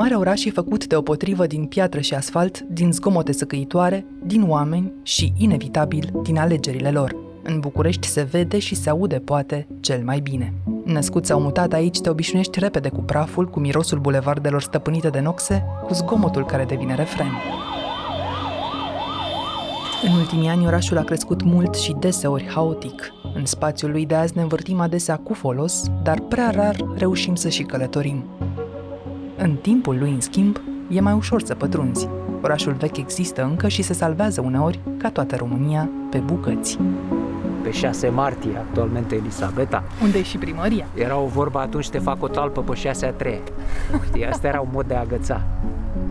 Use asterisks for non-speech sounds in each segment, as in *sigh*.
mare oraș e făcut de o potrivă din piatră și asfalt, din zgomote săcăitoare, din oameni și, inevitabil, din alegerile lor. În București se vede și se aude, poate, cel mai bine. Născut sau mutat aici, te obișnuiești repede cu praful, cu mirosul bulevardelor stăpânite de noxe, cu zgomotul care devine refren. În ultimii ani, orașul a crescut mult și deseori haotic. În spațiul lui de azi ne învârtim adesea cu folos, dar prea rar reușim să și călătorim. În timpul lui, în schimb, e mai ușor să pătrunzi. Orașul vechi există încă și se salvează uneori, ca toată România, pe bucăți. Pe 6 martie, actualmente Elisabeta. Unde e și primăria? Era o vorbă atunci, te fac o talpă pe 6 a 3 Știi, asta era un mod de a agăța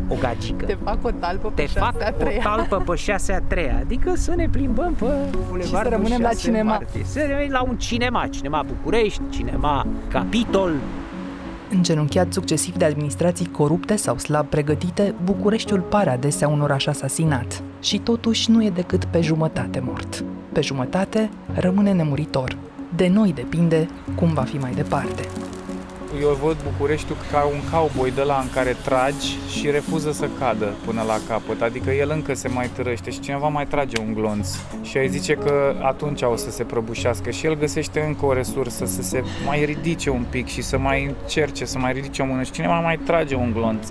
o gagică. Te fac o talpă pe Te fac șasea a o treia. talpă pe 6 a 3 adică să ne plimbăm pe bulevardul rămânem la 6 cinema. Martie. Să rămânem la un cinema, cinema București, cinema Capitol, Îngenunchiat succesiv de administrații corupte sau slab pregătite, Bucureștiul pare adesea un oraș asasinat. Și totuși nu e decât pe jumătate mort. Pe jumătate rămâne nemuritor. De noi depinde cum va fi mai departe. Eu văd Bucureștiul ca un cowboy de la în care tragi și refuză să cadă până la capăt. Adică el încă se mai târăște și cineva mai trage un glonț. Și ai zice că atunci o să se prăbușească și el găsește încă o resursă să se mai ridice un pic și să mai încerce să mai ridice o mână și cineva mai trage un glonț.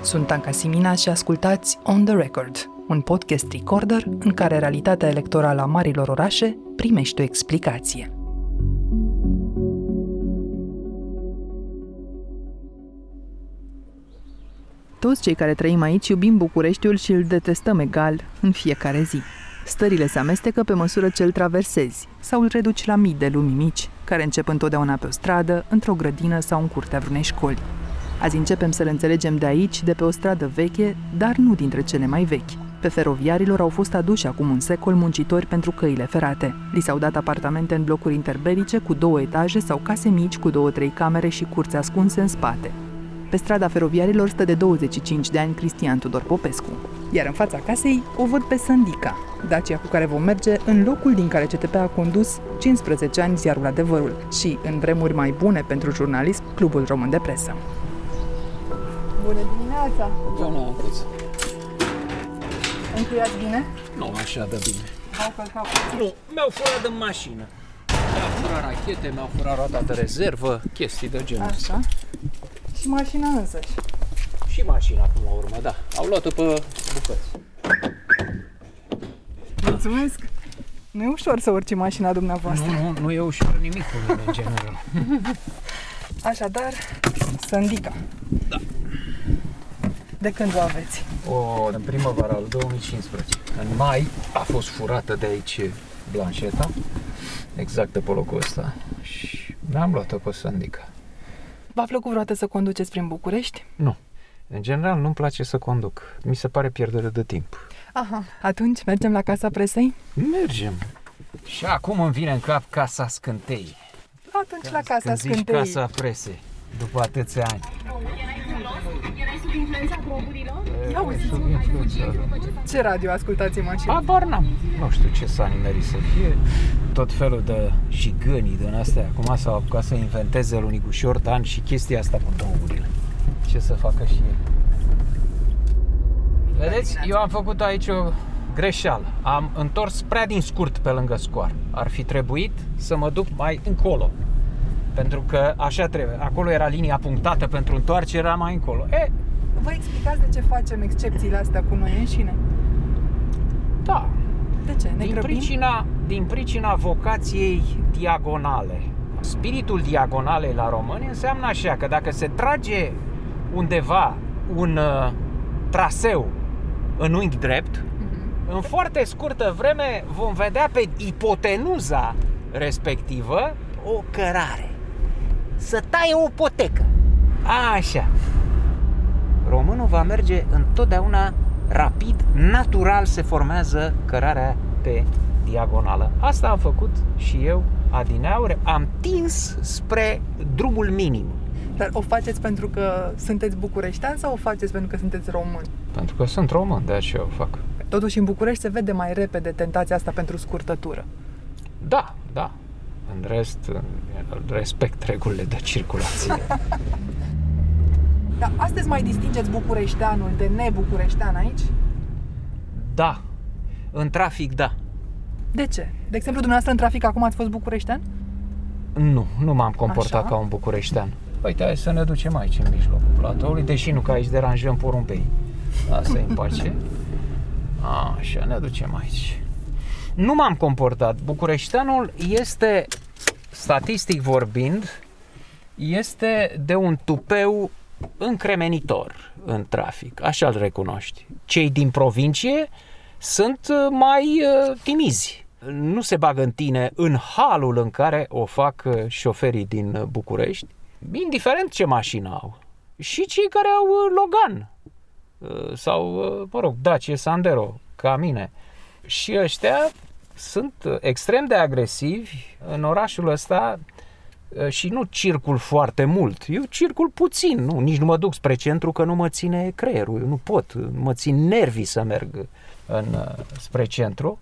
Sunt Anca Simina și ascultați On The Record, un podcast recorder în care realitatea electorală a marilor orașe primește o explicație. Toți cei care trăim aici iubim Bucureștiul și îl detestăm egal în fiecare zi. Stările se amestecă pe măsură ce îl traversezi sau îl reduci la mii de lumii mici, care încep întotdeauna pe o stradă, într-o grădină sau în curtea vreunei școli. Azi începem să-l înțelegem de aici, de pe o stradă veche, dar nu dintre cele mai vechi. Pe feroviarilor au fost aduși acum un secol muncitori pentru căile ferate. Li s-au dat apartamente în blocuri interbelice cu două etaje sau case mici cu două-trei camere și curți ascunse în spate. Pe strada feroviarilor stă de 25 de ani Cristian Tudor Popescu. Iar în fața casei o văd pe Sandica, Dacia cu care vom merge în locul din care CTP a condus 15 ani ziarul Adevărul și, în vremuri mai bune pentru jurnalism, Clubul Român de Presă. Bună dimineața! Bună, Ancuț. Încuiați bine? Nu așa de bine. Au călcat. Nu, mi-au furat de mașină. Mi-au furat rachete, mi-au furat roata de rezervă, chestii de genul ăsta. Așa. Și mașina însăși. Și mașina, până la urmă, da. Au luat-o pe bucăți. Mulțumesc! Nu e ușor să urci în mașina dumneavoastră. Nu, nu, nu e ușor nimic cu mine, în general. *laughs* Așadar, Sandica. Da. De când o aveți? O, în primăvara lui 2015. În mai a fost furată de aici blanșeta, exact pe locul ăsta. Și mi-am luat-o pe Sandica. V-a plăcut vreodată să conduceți prin București? Nu. În general nu-mi place să conduc. Mi se pare pierdere de timp. Aha. Atunci mergem la Casa Presei? Mergem. Și acum îmi vine în cap Casa Scântei. Atunci la Casa Când zici Scântei. Casa Presei, după atâția ani. Ia uite, Sub influența. ce radio ascultați în mașină? Habar n-am. Nu știu ce s-a nimerit să fie. Tot felul de șigănii din astea. Acum s-au apucat să inventeze lui Nicușor Dan și chestia asta cu drumurile. Ce să facă și ei. Vedeți, eu am făcut aici o greșeală. Am întors prea din scurt pe lângă scoar. Ar fi trebuit să mă duc mai încolo. Pentru că așa trebuie. Acolo era linia punctată pentru întoarcere, era mai încolo. E, Vă explicați de ce facem excepțiile astea cu noi înșine? da, De ce? Ne din grăbim? pricina, din pricina vocației diagonale. Spiritul diagonalei la români înseamnă așa că dacă se trage undeva un uh, traseu în unghi drept, Mhm. în foarte scurtă vreme vom vedea pe ipotenuza respectivă o cărare. Să taie o potecă. Așa. Românul va merge întotdeauna rapid, natural se formează cărarea pe diagonală. Asta am făcut și eu adineauri, am tins spre drumul minim. Dar o faceți pentru că sunteți bucureștean sau o faceți pentru că sunteți român? Pentru că sunt român, de aceea o fac. Totuși în București se vede mai repede tentația asta pentru scurtătură. Da, da. În rest, respect regulile de circulație. *laughs* Dar astăzi mai distingeți bucureșteanul de nebucureștean aici? Da, în trafic da. De ce? De exemplu, dumneavoastră în trafic acum ați fost bucureștean? Nu, nu m-am comportat Așa? ca un bucureștean. Uite, hai să ne ducem aici, în mijlocul platoului, deși nu că aici deranjăm porumbei. Asta e în pace. Așa, ne ducem aici. Nu m-am comportat. Bucureșteanul este, statistic vorbind, este de un tupeu încremenitor în trafic. Așa îl recunoști. Cei din provincie sunt uh, mai uh, timizi. Nu se bagă în tine în halul în care o fac uh, șoferii din uh, București, indiferent ce mașină au. Și cei care au uh, Logan uh, sau, uh, mă rog, Dacia Sandero, ca mine. Și ăștia sunt uh, extrem de agresivi în orașul ăsta uh, și nu circul foarte mult. Eu circul puțin, nu, nici nu mă duc spre centru că nu mă ține creierul, eu nu pot, nu mă țin nervii să merg în, uh, spre centru.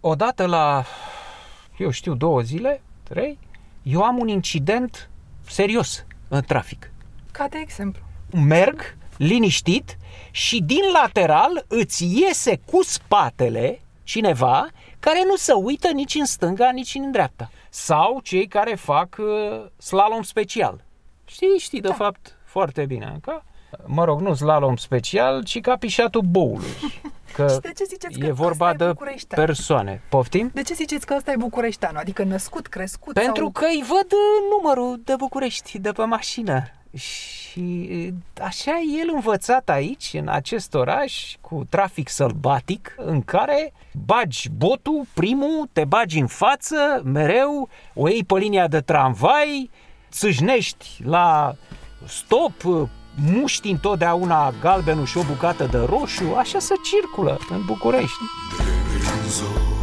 Odată la, eu știu, două zile, trei, eu am un incident serios în trafic Ca de exemplu. merg liniștit și din lateral îți iese cu spatele cineva care nu se uită nici în stânga, nici în dreapta. Sau cei care fac uh, slalom special. Știi, știi de fapt foarte bine. Ca, mă rog, nu slalom special, ci ca pișatul boului. *laughs* Că Și de ce ziceți că e vorba ăsta e de bucureștean? persoane. Poftim? De ce ziceți că ăsta e bucureșteanul? Adică născut, crescut Pentru sau... că îi văd uh, numărul de București de pe mașină. Și uh, așa e el învățat aici, în acest oraș, cu trafic sălbatic, în care bagi botul, primul, te bagi în față, mereu, o iei pe linia de tramvai, țâșnești la stop, uh, muști întotdeauna galbenul și o bucată de roșu, așa se circulă în București. Grabă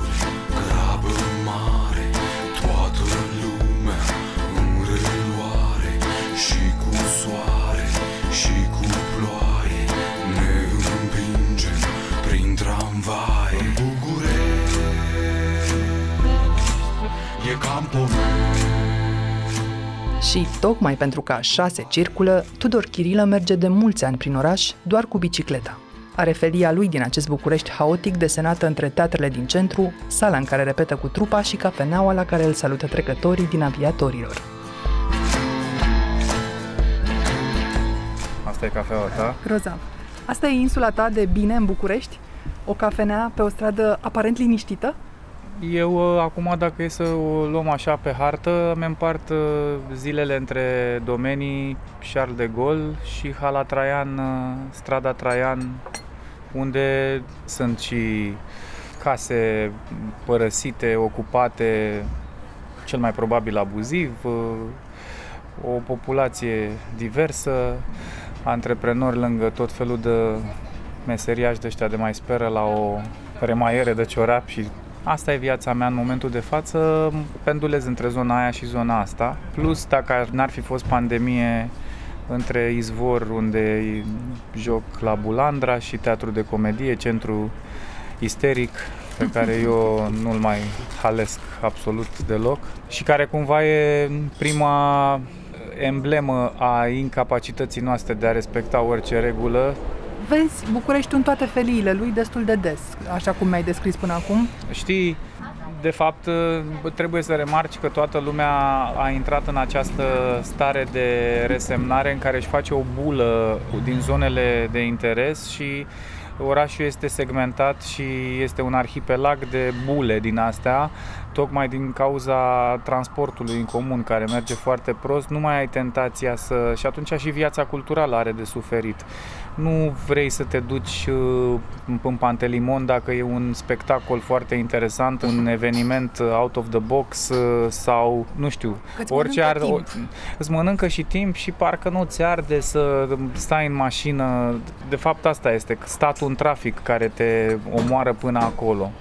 Și tocmai pentru că așa se circulă, Tudor Chirilă merge de mulți ani prin oraș doar cu bicicleta. Are felia lui din acest București haotic desenată între teatrele din centru, sala în care repetă cu trupa și cafeneaua la care îl salută trecătorii din aviatorilor. Asta e cafeaua ta. Grozav. Asta e insula ta de bine în București? O cafenea pe o stradă aparent liniștită? Eu, uh, acum, dacă e să o luăm așa pe hartă, mi împart uh, zilele între domenii Charles de Gaulle și Hala Traian, uh, strada Traian, unde sunt și case părăsite, ocupate, cel mai probabil abuziv, uh, o populație diversă, antreprenori lângă tot felul de meseriași de ăștia de mai speră la o remaiere de ciorap și asta e viața mea în momentul de față, pendulez între zona aia și zona asta. Plus, dacă n-ar fi fost pandemie, între izvor unde joc la Bulandra și teatru de comedie, centru isteric pe care eu *laughs* nu-l mai halesc absolut deloc și care cumva e prima emblemă a incapacității noastre de a respecta orice regulă Vezi București în toate feliile lui destul de des, așa cum mi-ai descris până acum. Știi, de fapt, trebuie să remarci că toată lumea a intrat în această stare de resemnare în care își face o bulă din zonele de interes și orașul este segmentat și este un arhipelag de bule din astea, tocmai din cauza transportului în comun care merge foarte prost, nu mai ai tentația să... și atunci și viața culturală are de suferit. Nu vrei să te duci uh, în Pantelimon dacă e un spectacol foarte interesant, un eveniment out of the box uh, sau, nu știu, Că-ți orice mănâncă ar, timp. îți mănâncă și timp și parcă nu ți arde să stai în mașină. De fapt asta este statul în trafic care te omoară până acolo.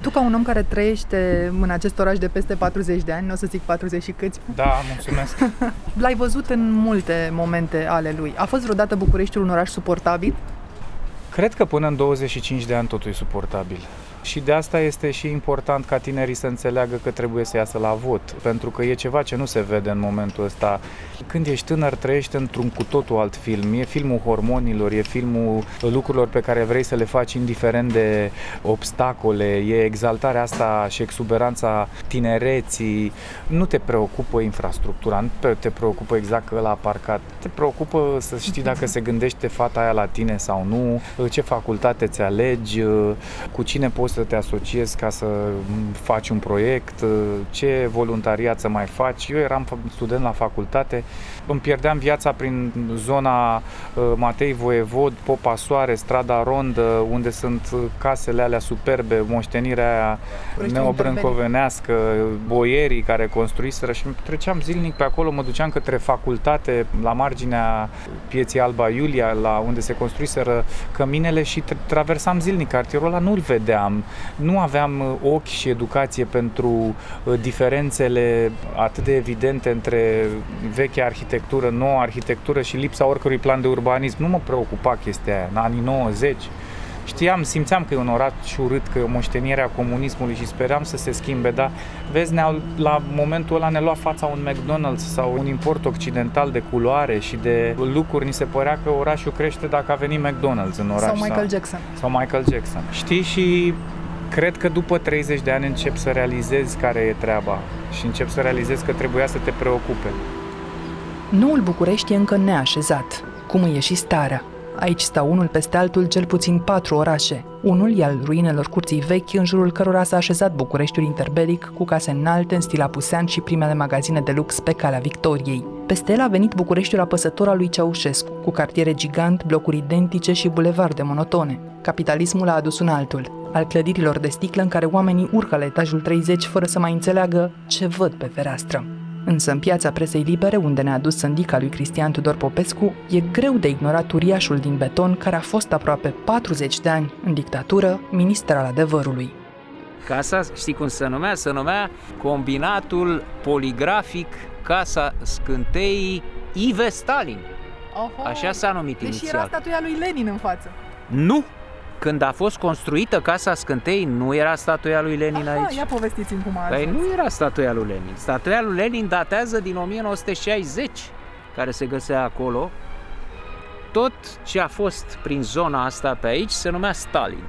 Tu ca un om care trăiește în acest oraș de peste 40 de ani, nu o să zic 40 și câți, Da, mulțumesc. *laughs* l-ai văzut în multe momente ale lui. A fost vreodată Bucureștiul un oraș suportabil? Cred că până în 25 de ani totul e suportabil. Și de asta este și important ca tinerii să înțeleagă că trebuie să iasă la vot, pentru că e ceva ce nu se vede în momentul ăsta. Când ești tânăr, trăiești într-un cu totul alt film. E filmul hormonilor, e filmul lucrurilor pe care vrei să le faci indiferent de obstacole, e exaltarea asta și exuberanța tinereții. Nu te preocupă infrastructura, nu te preocupă exact că la parcat. Te preocupă să știi dacă se gândește fata aia la tine sau nu, ce facultate ți alegi, cu cine poți să te asociezi ca să faci un proiect, ce voluntariat să mai faci. Eu eram student la facultate, îmi pierdeam viața prin zona uh, Matei Voievod, Popa Soare, Strada Rondă, unde sunt casele alea superbe, moștenirea aia neobrâncovenească, boierii care construiseră și treceam zilnic pe acolo, mă duceam către facultate, la marginea pieții Alba Iulia, la unde se construiseră căminele și traversam zilnic cartierul ăla, nu-l vedeam, nu aveam uh, ochi și educație pentru uh, diferențele atât de evidente între vechea arhitectură, noua arhitectură și lipsa oricărui plan de urbanism. Nu mă preocupa chestia aia. În anii 90 știam, simțeam că e un oraș urât, că e o moștenire a comunismului și speram să se schimbe, dar vezi, ne la momentul ăla ne lua fața un McDonald's sau un import occidental de culoare și de lucruri, ni se părea că orașul crește dacă a venit McDonald's în oraș. Sau Michael sau, Jackson. Sau Michael Jackson. Știi, și cred că după 30 de ani încep să realizezi care e treaba și încep să realizezi că trebuia să te preocupe. Noul București e încă neașezat, cum e și starea. Aici stau unul peste altul cel puțin patru orașe. Unul e al ruinelor curții vechi, în jurul cărora s-a așezat Bucureștiul interbelic, cu case înalte, în stil apusean și primele magazine de lux pe calea Victoriei. Peste el a venit Bucureștiul apăsător al lui Ceaușescu, cu cartiere gigant, blocuri identice și bulevarde monotone. Capitalismul a adus un altul, al clădirilor de sticlă în care oamenii urcă la etajul 30 fără să mai înțeleagă ce văd pe fereastră. Însă în piața presei libere, unde ne-a dus sândica lui Cristian Tudor Popescu, e greu de ignorat uriașul din beton care a fost aproape 40 de ani în dictatură, minister al adevărului. Casa, știi cum se numea? Se numea Combinatul Poligrafic Casa Scânteii Ive Stalin. Oho. Așa s-a numit deci inițial. era statuia lui Lenin în față. Nu, când a fost construită Casa Scântei, nu era statuia lui Lenin Aha, aici? ia povestiți-mi cum a Păi nu era statuia lui Lenin. Statuia lui Lenin datează din 1960, care se găsea acolo. Tot ce a fost prin zona asta pe aici se numea Stalin,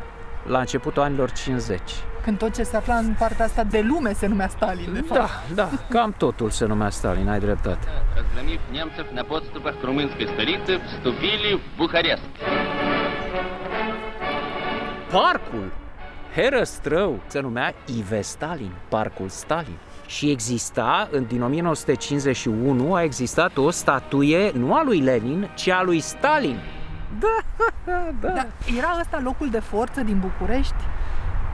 la începutul anilor 50. Când tot ce se afla în partea asta de lume se numea Stalin, de fapt. Da, da, cam totul se numea Stalin, ai dreptate. Разгромив немцев на подступах к румынской столице, вступили в Бухарест. Parcul Herăstrău se numea Ive Stalin, Parcul Stalin. Și exista, în, din 1951, a existat o statuie, nu a lui Lenin, ci a lui Stalin. Da, *laughs* da. Dar era ăsta locul de forță din București?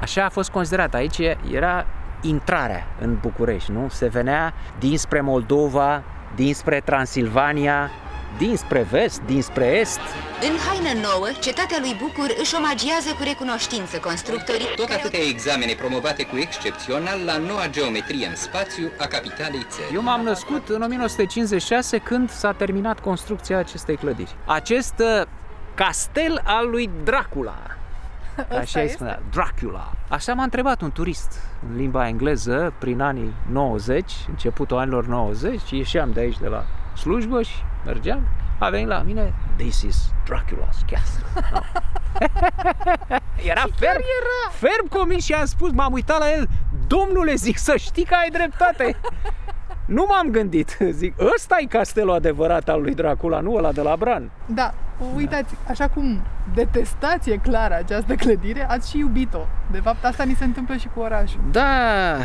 Așa a fost considerat. Aici era intrarea în București, nu? Se venea dinspre Moldova, dinspre Transilvania, dinspre vest, dinspre est. În haină nouă, cetatea lui Bucur își omagiază cu recunoștință constructorii Tot atâtea examene promovate cu excepțional la noua geometrie în spațiu a capitalei țării. Eu m-am născut în 1956 când s-a terminat construcția acestei clădiri. Acest uh, castel al lui Dracula. Așa îi spunea, Dracula. Așa m-a întrebat un turist în limba engleză prin anii 90, începutul anilor 90, ieșeam de aici de la slujbă și mergeam, a venit la mine, this is Dracula's castle. No. *laughs* era ferm, era? ferm convins și am spus, m-am uitat la el, domnule, zic, să știi că ai dreptate. *laughs* Nu m-am gândit, zic, ăsta e castelul adevărat al lui Dracula, nu ăla de la Bran. Da, uitați, așa cum detestați e clară această clădire, ați și iubit-o. De fapt, asta ni se întâmplă și cu orașul. Da,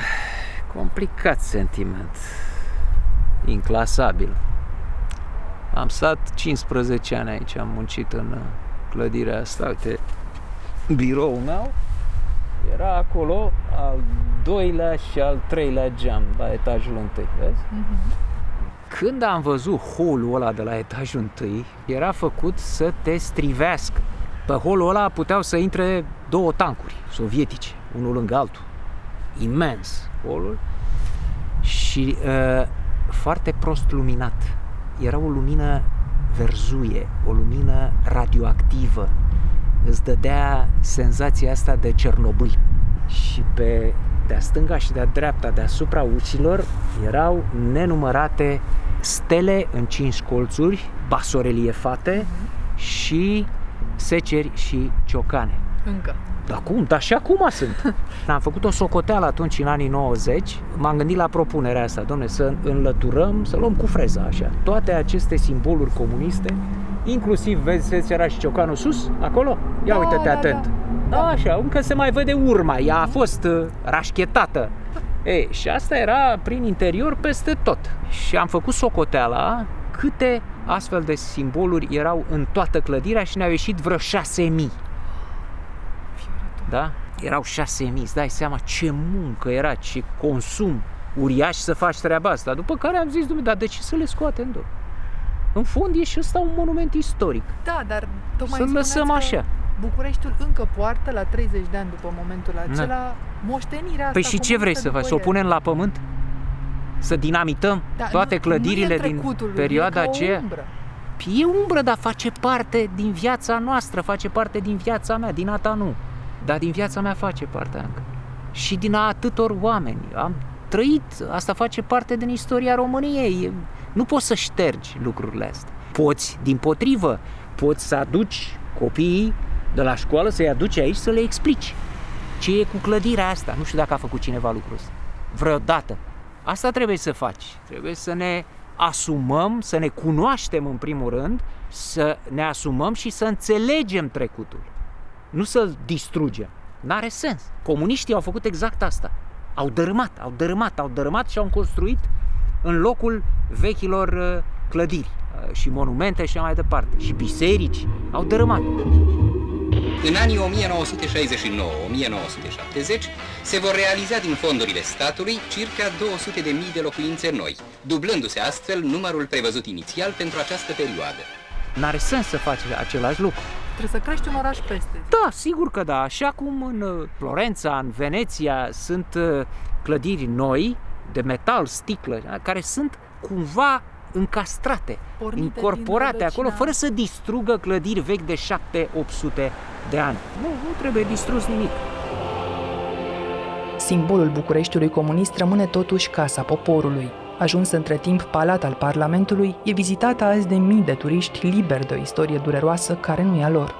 complicat sentiment. Inclasabil. Am stat 15 ani aici, am muncit în uh, clădirea asta, uite, biroul meu era acolo al doilea și al treilea geam la etajul întâi, vezi? Mm-hmm. Când am văzut holul ăla de la etajul întâi, era făcut să te strivească. Pe holul ăla puteau să intre două tancuri sovietice, unul lângă altul. Imens holul și uh, foarte prost luminat era o lumină verzuie, o lumină radioactivă. îți dădea senzația asta de Cernobâl. Și pe de-a stânga și de-a dreapta, deasupra ușilor, erau nenumărate stele în cinci colțuri, basoreliefate și seceri și ciocane. Încă. Dar cum? Dar și acum sunt. *laughs* Am făcut o socoteală atunci, în anii 90, m-am gândit la propunerea asta, domne, să înlăturăm, să luăm cu freza așa, toate aceste simboluri comuniste, inclusiv, vezi, vezi, era și ciocanul sus, acolo? Ia Da, uite-te da, atent. Da. da, așa, încă se mai vede urma, ea a fost uh, rașchetată. *laughs* Ei, și asta era prin interior peste tot. Și am făcut socoteala câte astfel de simboluri erau în toată clădirea și ne-au ieșit vreo 6000. Da? Erau 6000, îți dai seama ce muncă era, ce consum uriaș să faci treaba asta. După care am zis, dumne, dar de ce să le scoatem, domnule? În fond e și ăsta un monument istoric. Da, dar tocmai Să-l spuneați lăsăm că așa. Bucureștiul încă poartă la 30 de ani după momentul acela moștenirea asta Păi și ce vrei comunistă să faci? după Să o el. punem la pământ? Să dinamităm Da, toate nu- clădirile nu e din trecutul lui, perioada e ca o aceea? umbră. E umbră, dar face parte din viața noastră, face parte din viața mea, din a ta nu. Dar din viața mea face parte încă. Și din a atâtor oameni. Am trăit, asta face parte din istoria României. E- Nu poți să ștergi lucrurile astea. Poți, din potrivă, poți să aduci copiii de la școală, să-i aduci aici să le explici ce e cu clădirea asta. Nu știu dacă a făcut cineva lucrul ăsta. Vreodată. Asta trebuie să faci. Trebuie să ne asumăm, să ne cunoaștem în primul rând, să ne asumăm și să înțelegem trecutul. Nu să-l distrugem. N-are sens. Comuniștii au făcut exact asta. Au dărâmat, au dărâmat, au dărâmat și au construit în locul vechilor uh, clădiri uh, și monumente și așa mai departe. Și biserici au dărâmat. În anii 1969-1970 se vor realiza din fondurile statului circa 200.000 de locuințe noi, dublându-se astfel numărul prevăzut inițial pentru această perioadă. N-are sens să faci același lucru. Trebuie să crești un oraș peste. Da, sigur că da. Așa cum în uh, Florența, în Veneția sunt uh, clădiri noi, de metal, sticlă, da, care sunt cumva încastrate, Pornite incorporate din acolo, rădăcina. fără să distrugă clădiri vechi de 7-800 de ani. Nu, nu trebuie distrus nimic. Simbolul Bucureștiului comunist rămâne totuși Casa Poporului. Ajuns între timp palat al Parlamentului, e vizitată azi de mii de turiști liberi de o istorie dureroasă care nu e a lor.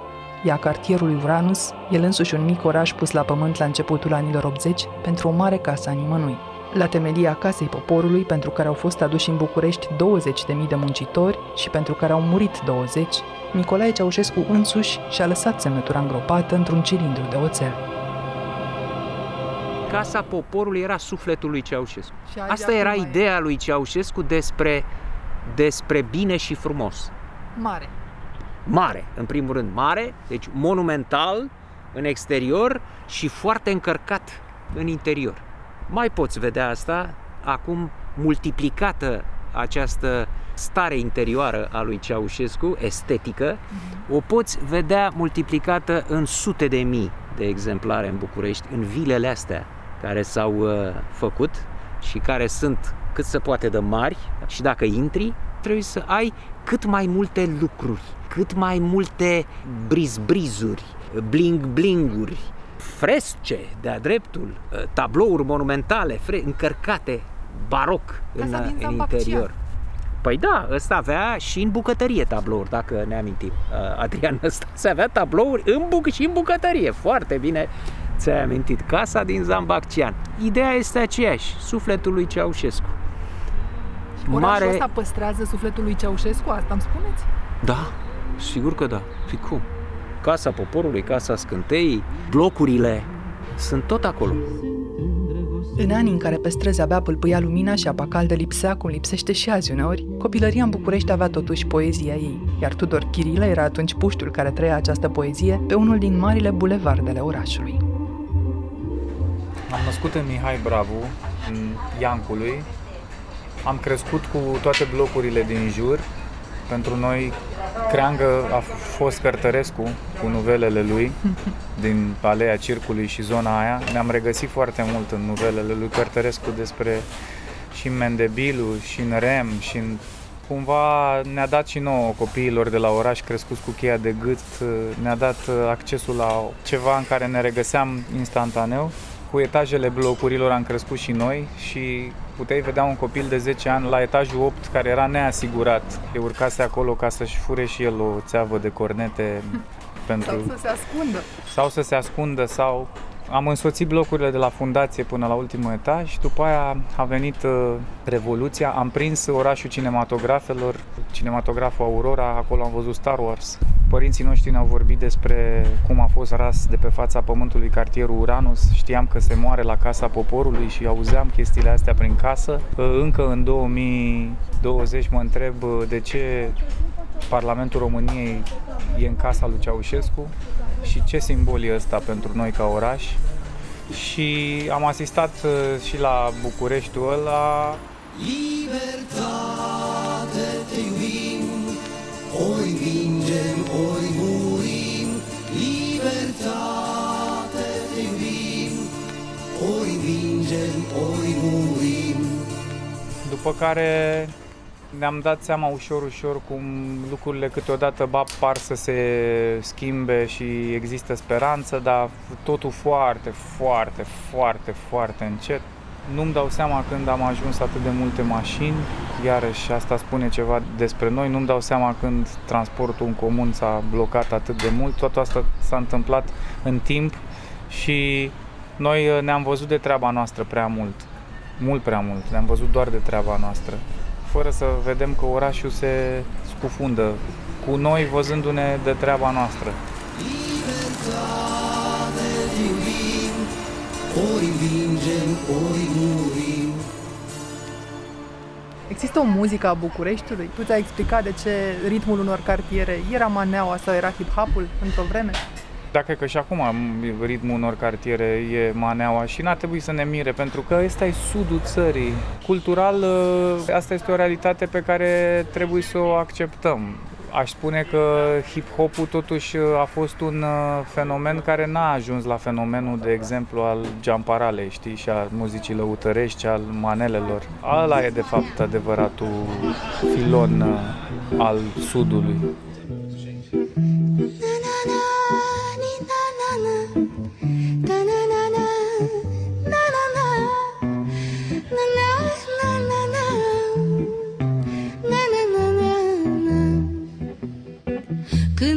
Ea cartierului Uranus, el însuși un mic oraș pus la pământ la începutul anilor 80 pentru o mare casă a nimănui. La temelia Casei Poporului, pentru care au fost aduși în București 20.000 de muncitori și pentru care au murit 20, Nicolae Ceaușescu însuși și-a lăsat semnătura îngropată într-un cilindru de oțel. Casa poporului era sufletul lui Ceaușescu. Și azi Asta era acum e ideea lui Ceaușescu despre, despre bine și frumos. Mare. mare, în primul rând mare, deci monumental în exterior și foarte încărcat în interior. Mai poți vedea asta acum multiplicată această stare interioară a lui Ceaușescu, estetică, o poți vedea multiplicată în sute de mii de exemplare în București, în vilele astea care s-au uh, făcut și care sunt cât se poate de mari și dacă intri, trebuie să ai cât mai multe lucruri, cât mai multe briz-brizuri, bling-blinguri, fresce de-a dreptul, uh, tablouri monumentale, fre- încărcate baroc în, Casa din în Zambaccian. interior. Păi da, ăsta avea și în bucătărie tablouri, dacă ne amintim. Uh, Adrian ăsta se avea tablouri în buc- și în bucătărie. Foarte bine ți-ai amintit. Casa din Zambaccian. Ideea este aceeași, sufletul lui Ceaușescu. Orașul ăsta păstrează sufletul lui Ceaușescu, asta îmi spuneți? Da, sigur că da. Și cum? Casa Poporului, Casa Scânteii, blocurile sunt tot acolo. În anii în care pe străzi abia pâlpâia lumina și apa caldă lipsea, cum lipsește și azi uneori, copilăria în București avea totuși poezia ei, iar Tudor Chirilă era atunci puștul care trăia această poezie pe unul din marile bulevardele orașului. Am născut în Mihai Bravu, în Iancului. Am crescut cu toate blocurile din jur. Pentru noi, Creangă a fost Cărtărescu cu nuvelele lui din Alea Circului și zona aia. Ne-am regăsit foarte mult în nuvelele lui Cărtărescu despre și în Mendebilu, și în Rem, și în Cumva ne-a dat și nouă copiilor de la oraș crescuți cu cheia de gât, ne-a dat accesul la ceva în care ne regăseam instantaneu. Cu etajele blocurilor am crescut și noi și puteai vedea un copil de 10 ani la etajul 8 care era neasigurat. E urcase acolo ca să-și fure și el o țeavă de cornete *laughs* pentru... Sau să se ascundă. Sau să se ascundă sau am însoțit blocurile de la fundație până la ultimul etaj, după aia a venit uh, Revoluția, am prins orașul cinematografelor, cinematograful Aurora, acolo am văzut Star Wars. Părinții noștri ne-au vorbit despre cum a fost ras de pe fața pământului cartierul Uranus, știam că se moare la Casa Poporului și auzeam chestiile astea prin casă. Uh, încă în 2020 mă întreb uh, de ce Parlamentul României e în casa lui Ceaușescu și ce simbol e ăsta pentru noi ca oraș. Și am asistat uh, și la Bucureștiul ăla. Libertate te iubim, ori vingem, ori murim. Libertate te iubim, ori vingem, ori murim. După care ne-am dat seama ușor, ușor cum lucrurile câteodată ba par să se schimbe și există speranță, dar totul foarte, foarte, foarte, foarte încet. Nu-mi dau seama când am ajuns atât de multe mașini, iarăși asta spune ceva despre noi, nu-mi dau seama când transportul în comun s-a blocat atât de mult, tot asta s-a întâmplat în timp și noi ne-am văzut de treaba noastră prea mult, mult prea mult, ne-am văzut doar de treaba noastră fără să vedem că orașul se scufundă cu noi văzându-ne de treaba noastră. Ori vingem, ori murim. Există o muzică a Bucureștiului? Tu ți-ai explicat de ce ritmul unor cartiere era maneaua sau era hip-hopul într-o vreme? Dacă că și acum ritmul unor cartiere e maneaua și n-ar trebui să ne mire, pentru că ăsta e sudul țării. Cultural, ă, asta este o realitate pe care trebuie să o acceptăm. Aș spune că hip-hopul totuși a fost un ă, fenomen care n-a ajuns la fenomenul, de exemplu, al jamparalei, știi, și al muzicii lăutărești, al manelelor. Ăla e, de fapt, adevăratul filon ă, al sudului.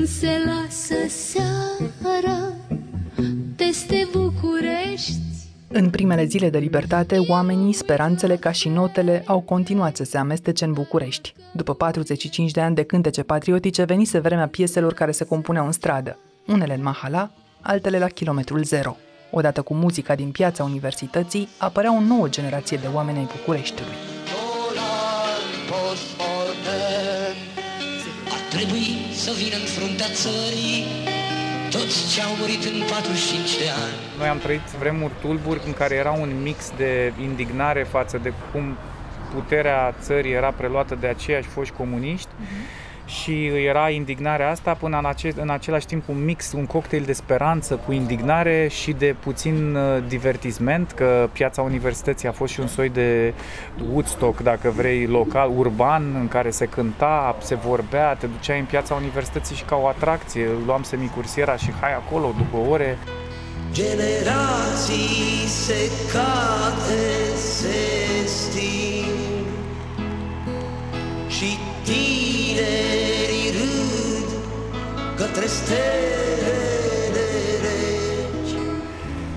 Când se lasă seara peste București În primele zile de libertate, oamenii, speranțele ca și notele au continuat să se amestece în București. După 45 de ani de cântece patriotice, venise vremea pieselor care se compuneau în stradă, unele în Mahala, altele la kilometrul zero. Odată cu muzica din piața universității, apărea o nouă generație de oameni ai Bucureștiului. Ar trebui să vină în fruntea țării toți ce au murit în 45 de ani. Noi am trăit vremuri tulburi în care era un mix de indignare față de cum puterea țării era preluată de aceiași foști comuniști uh-huh și era indignarea asta până în, ace- în același timp un mix, un cocktail de speranță cu indignare și de puțin uh, divertisment, că piața universității a fost și un soi de Woodstock, dacă vrei, local, urban, în care se cânta, se vorbea, te duceai în piața universității și ca o atracție, luam semicursiera și hai acolo după ore. Generații se cade, se sting Și tinerii râd către stelele reci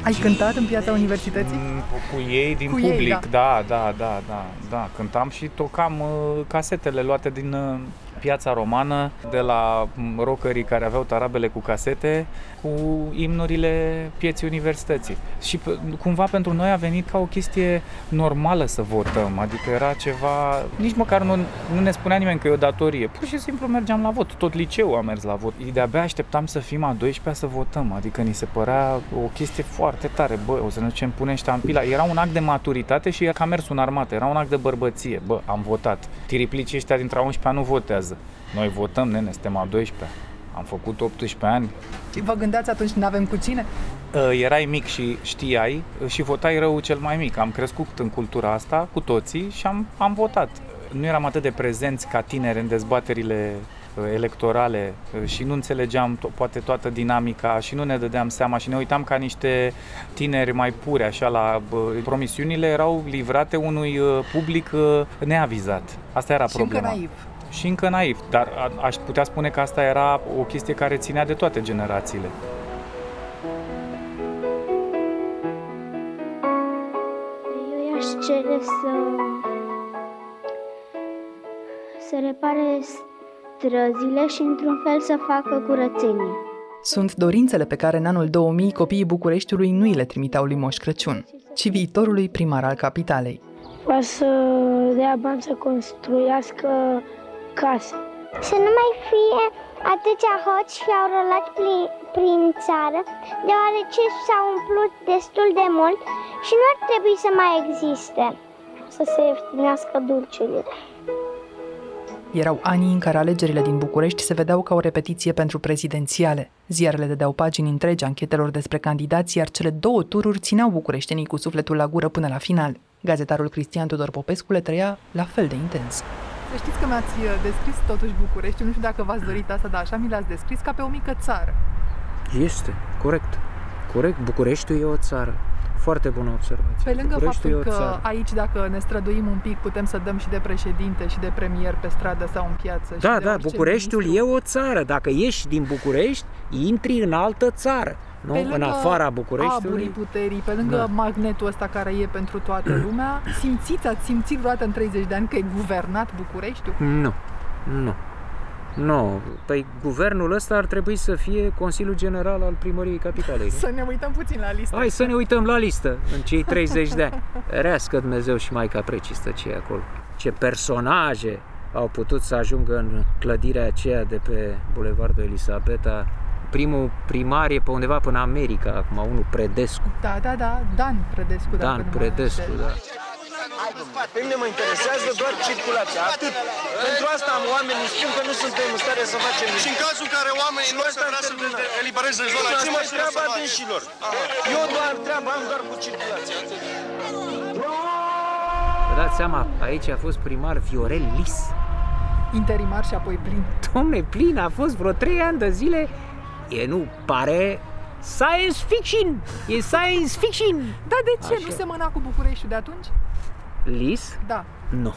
Ai cântat în piața universității? Mm, Cu ei din Cu public, ei, da. da, da, da, da, da. Cântam și tocam uh, casetele luate din uh, piața romană, de la mm, rockerii care aveau tarabele cu casete, cu imnurile pieții universității. Și p- cumva pentru noi a venit ca o chestie normală să votăm, adică era ceva, nici măcar nu, nu ne spunea nimeni că e o datorie, pur și simplu mergeam la vot, tot liceul a mers la vot. De-abia așteptam să fim a 12-a să votăm, adică ni se părea o chestie foarte tare, bă, o să ne ducem pune ștampila. Era un act de maturitate și era ca mersul în armată, era un act de bărbăție, bă, am votat. Tiriplicii ăștia dintre a 11 nu votează. Noi votăm, nene, suntem a 12 Am făcut 18 ani, Și vă gândeați atunci, nu avem cu cine? Uh, erai mic și știai uh, și votai rău cel mai mic. Am crescut în cultura asta cu toții și am, am votat. nu eram atât de prezenți ca tineri în dezbaterile uh, electorale uh, și nu înțelegeam to- poate toată dinamica și nu ne dădeam seama și ne uitam ca niște tineri mai puri așa la uh, promisiunile erau livrate unui uh, public uh, neavizat. Asta era Și încă problema. naiv. Și încă naiv, dar a- aș putea spune că asta era o chestie care ținea de toate generațiile. Eu i-aș cere să să repare străzile și într-un fel să facă curățenie. Sunt dorințele pe care în anul 2000 copiii Bucureștiului nu îi le trimiteau lui Moș Crăciun, ci viitorului primar al capitalei. Poate să dea bani să construiască case. Să nu mai fie atâția hoți și au rolat prin, prin țară, deoarece s-au umplut destul de mult și nu ar trebui să mai existe. Să se ieftinească dulciurile. Erau anii în care alegerile din București se vedeau ca o repetiție pentru prezidențiale. Ziarele dădeau pagini întregi anchetelor despre candidați, iar cele două tururi țineau bucureștenii cu sufletul la gură până la final. Gazetarul Cristian Tudor Popescu le trăia la fel de intens. Să știți că mi-ați uh, descris totuși București, nu știu dacă v-ați dorit asta, dar așa mi l-ați descris ca pe o mică țară. Este, corect. Corect, Bucureștiul e o țară. Foarte bună observație. Pe lângă Bucureștiul faptul e o că țară. aici, dacă ne străduim un pic, putem să dăm și de președinte și de premier pe stradă sau în piață. și Da, de da, orice Bucureștiul e o țară. Dacă ieși din București, intri în altă țară. Nu? Pe În lângă afara aburii Bucureștiului. puterii, pe lângă Da. magnetul ăsta care e pentru toată *clears throat* lumea, simțiți, ați simțit vreodată în 30 de ani că e guvernat Bucureștiul? Nu, nu. Nu, păi guvernul ăsta ar trebui să fie Consiliul General al Primăriei Capitalei. Să ne uităm puțin la listă. Hai să ne uităm la listă în cei *laughs* 30 de ani. Rească Dumnezeu și Maica Precistă ce e acolo. Ce personaje au putut să ajungă în clădirea aceea de pe Bulevardul Elisabeta. Primul primar e pe undeva până America, acum unul Predescu. Da, da, da, Dan Predescu. dacă Dan nu mă Predescu, înșel. da. Pe mine mă interesează doar circulația, atât. Pentru asta am oamenii spun că nu suntem în stare să facem nimic. Și în cazul în care oamenii nu să vrea să elibereze zona, Asta ce e măsuri treaba să luați? dânșilor. Eu doar treaba am doar cu circulația, atât. Vă dați seama, aici a fost primar Viorel Lis. Interimar și apoi plin. Domne, plin, a fost vreo 3 ani de zile. E, nu, pare science fiction. E science fiction. Da, de ce? Așa. Nu semăna cu Bucureștiul de atunci? Lis? Da. Nu.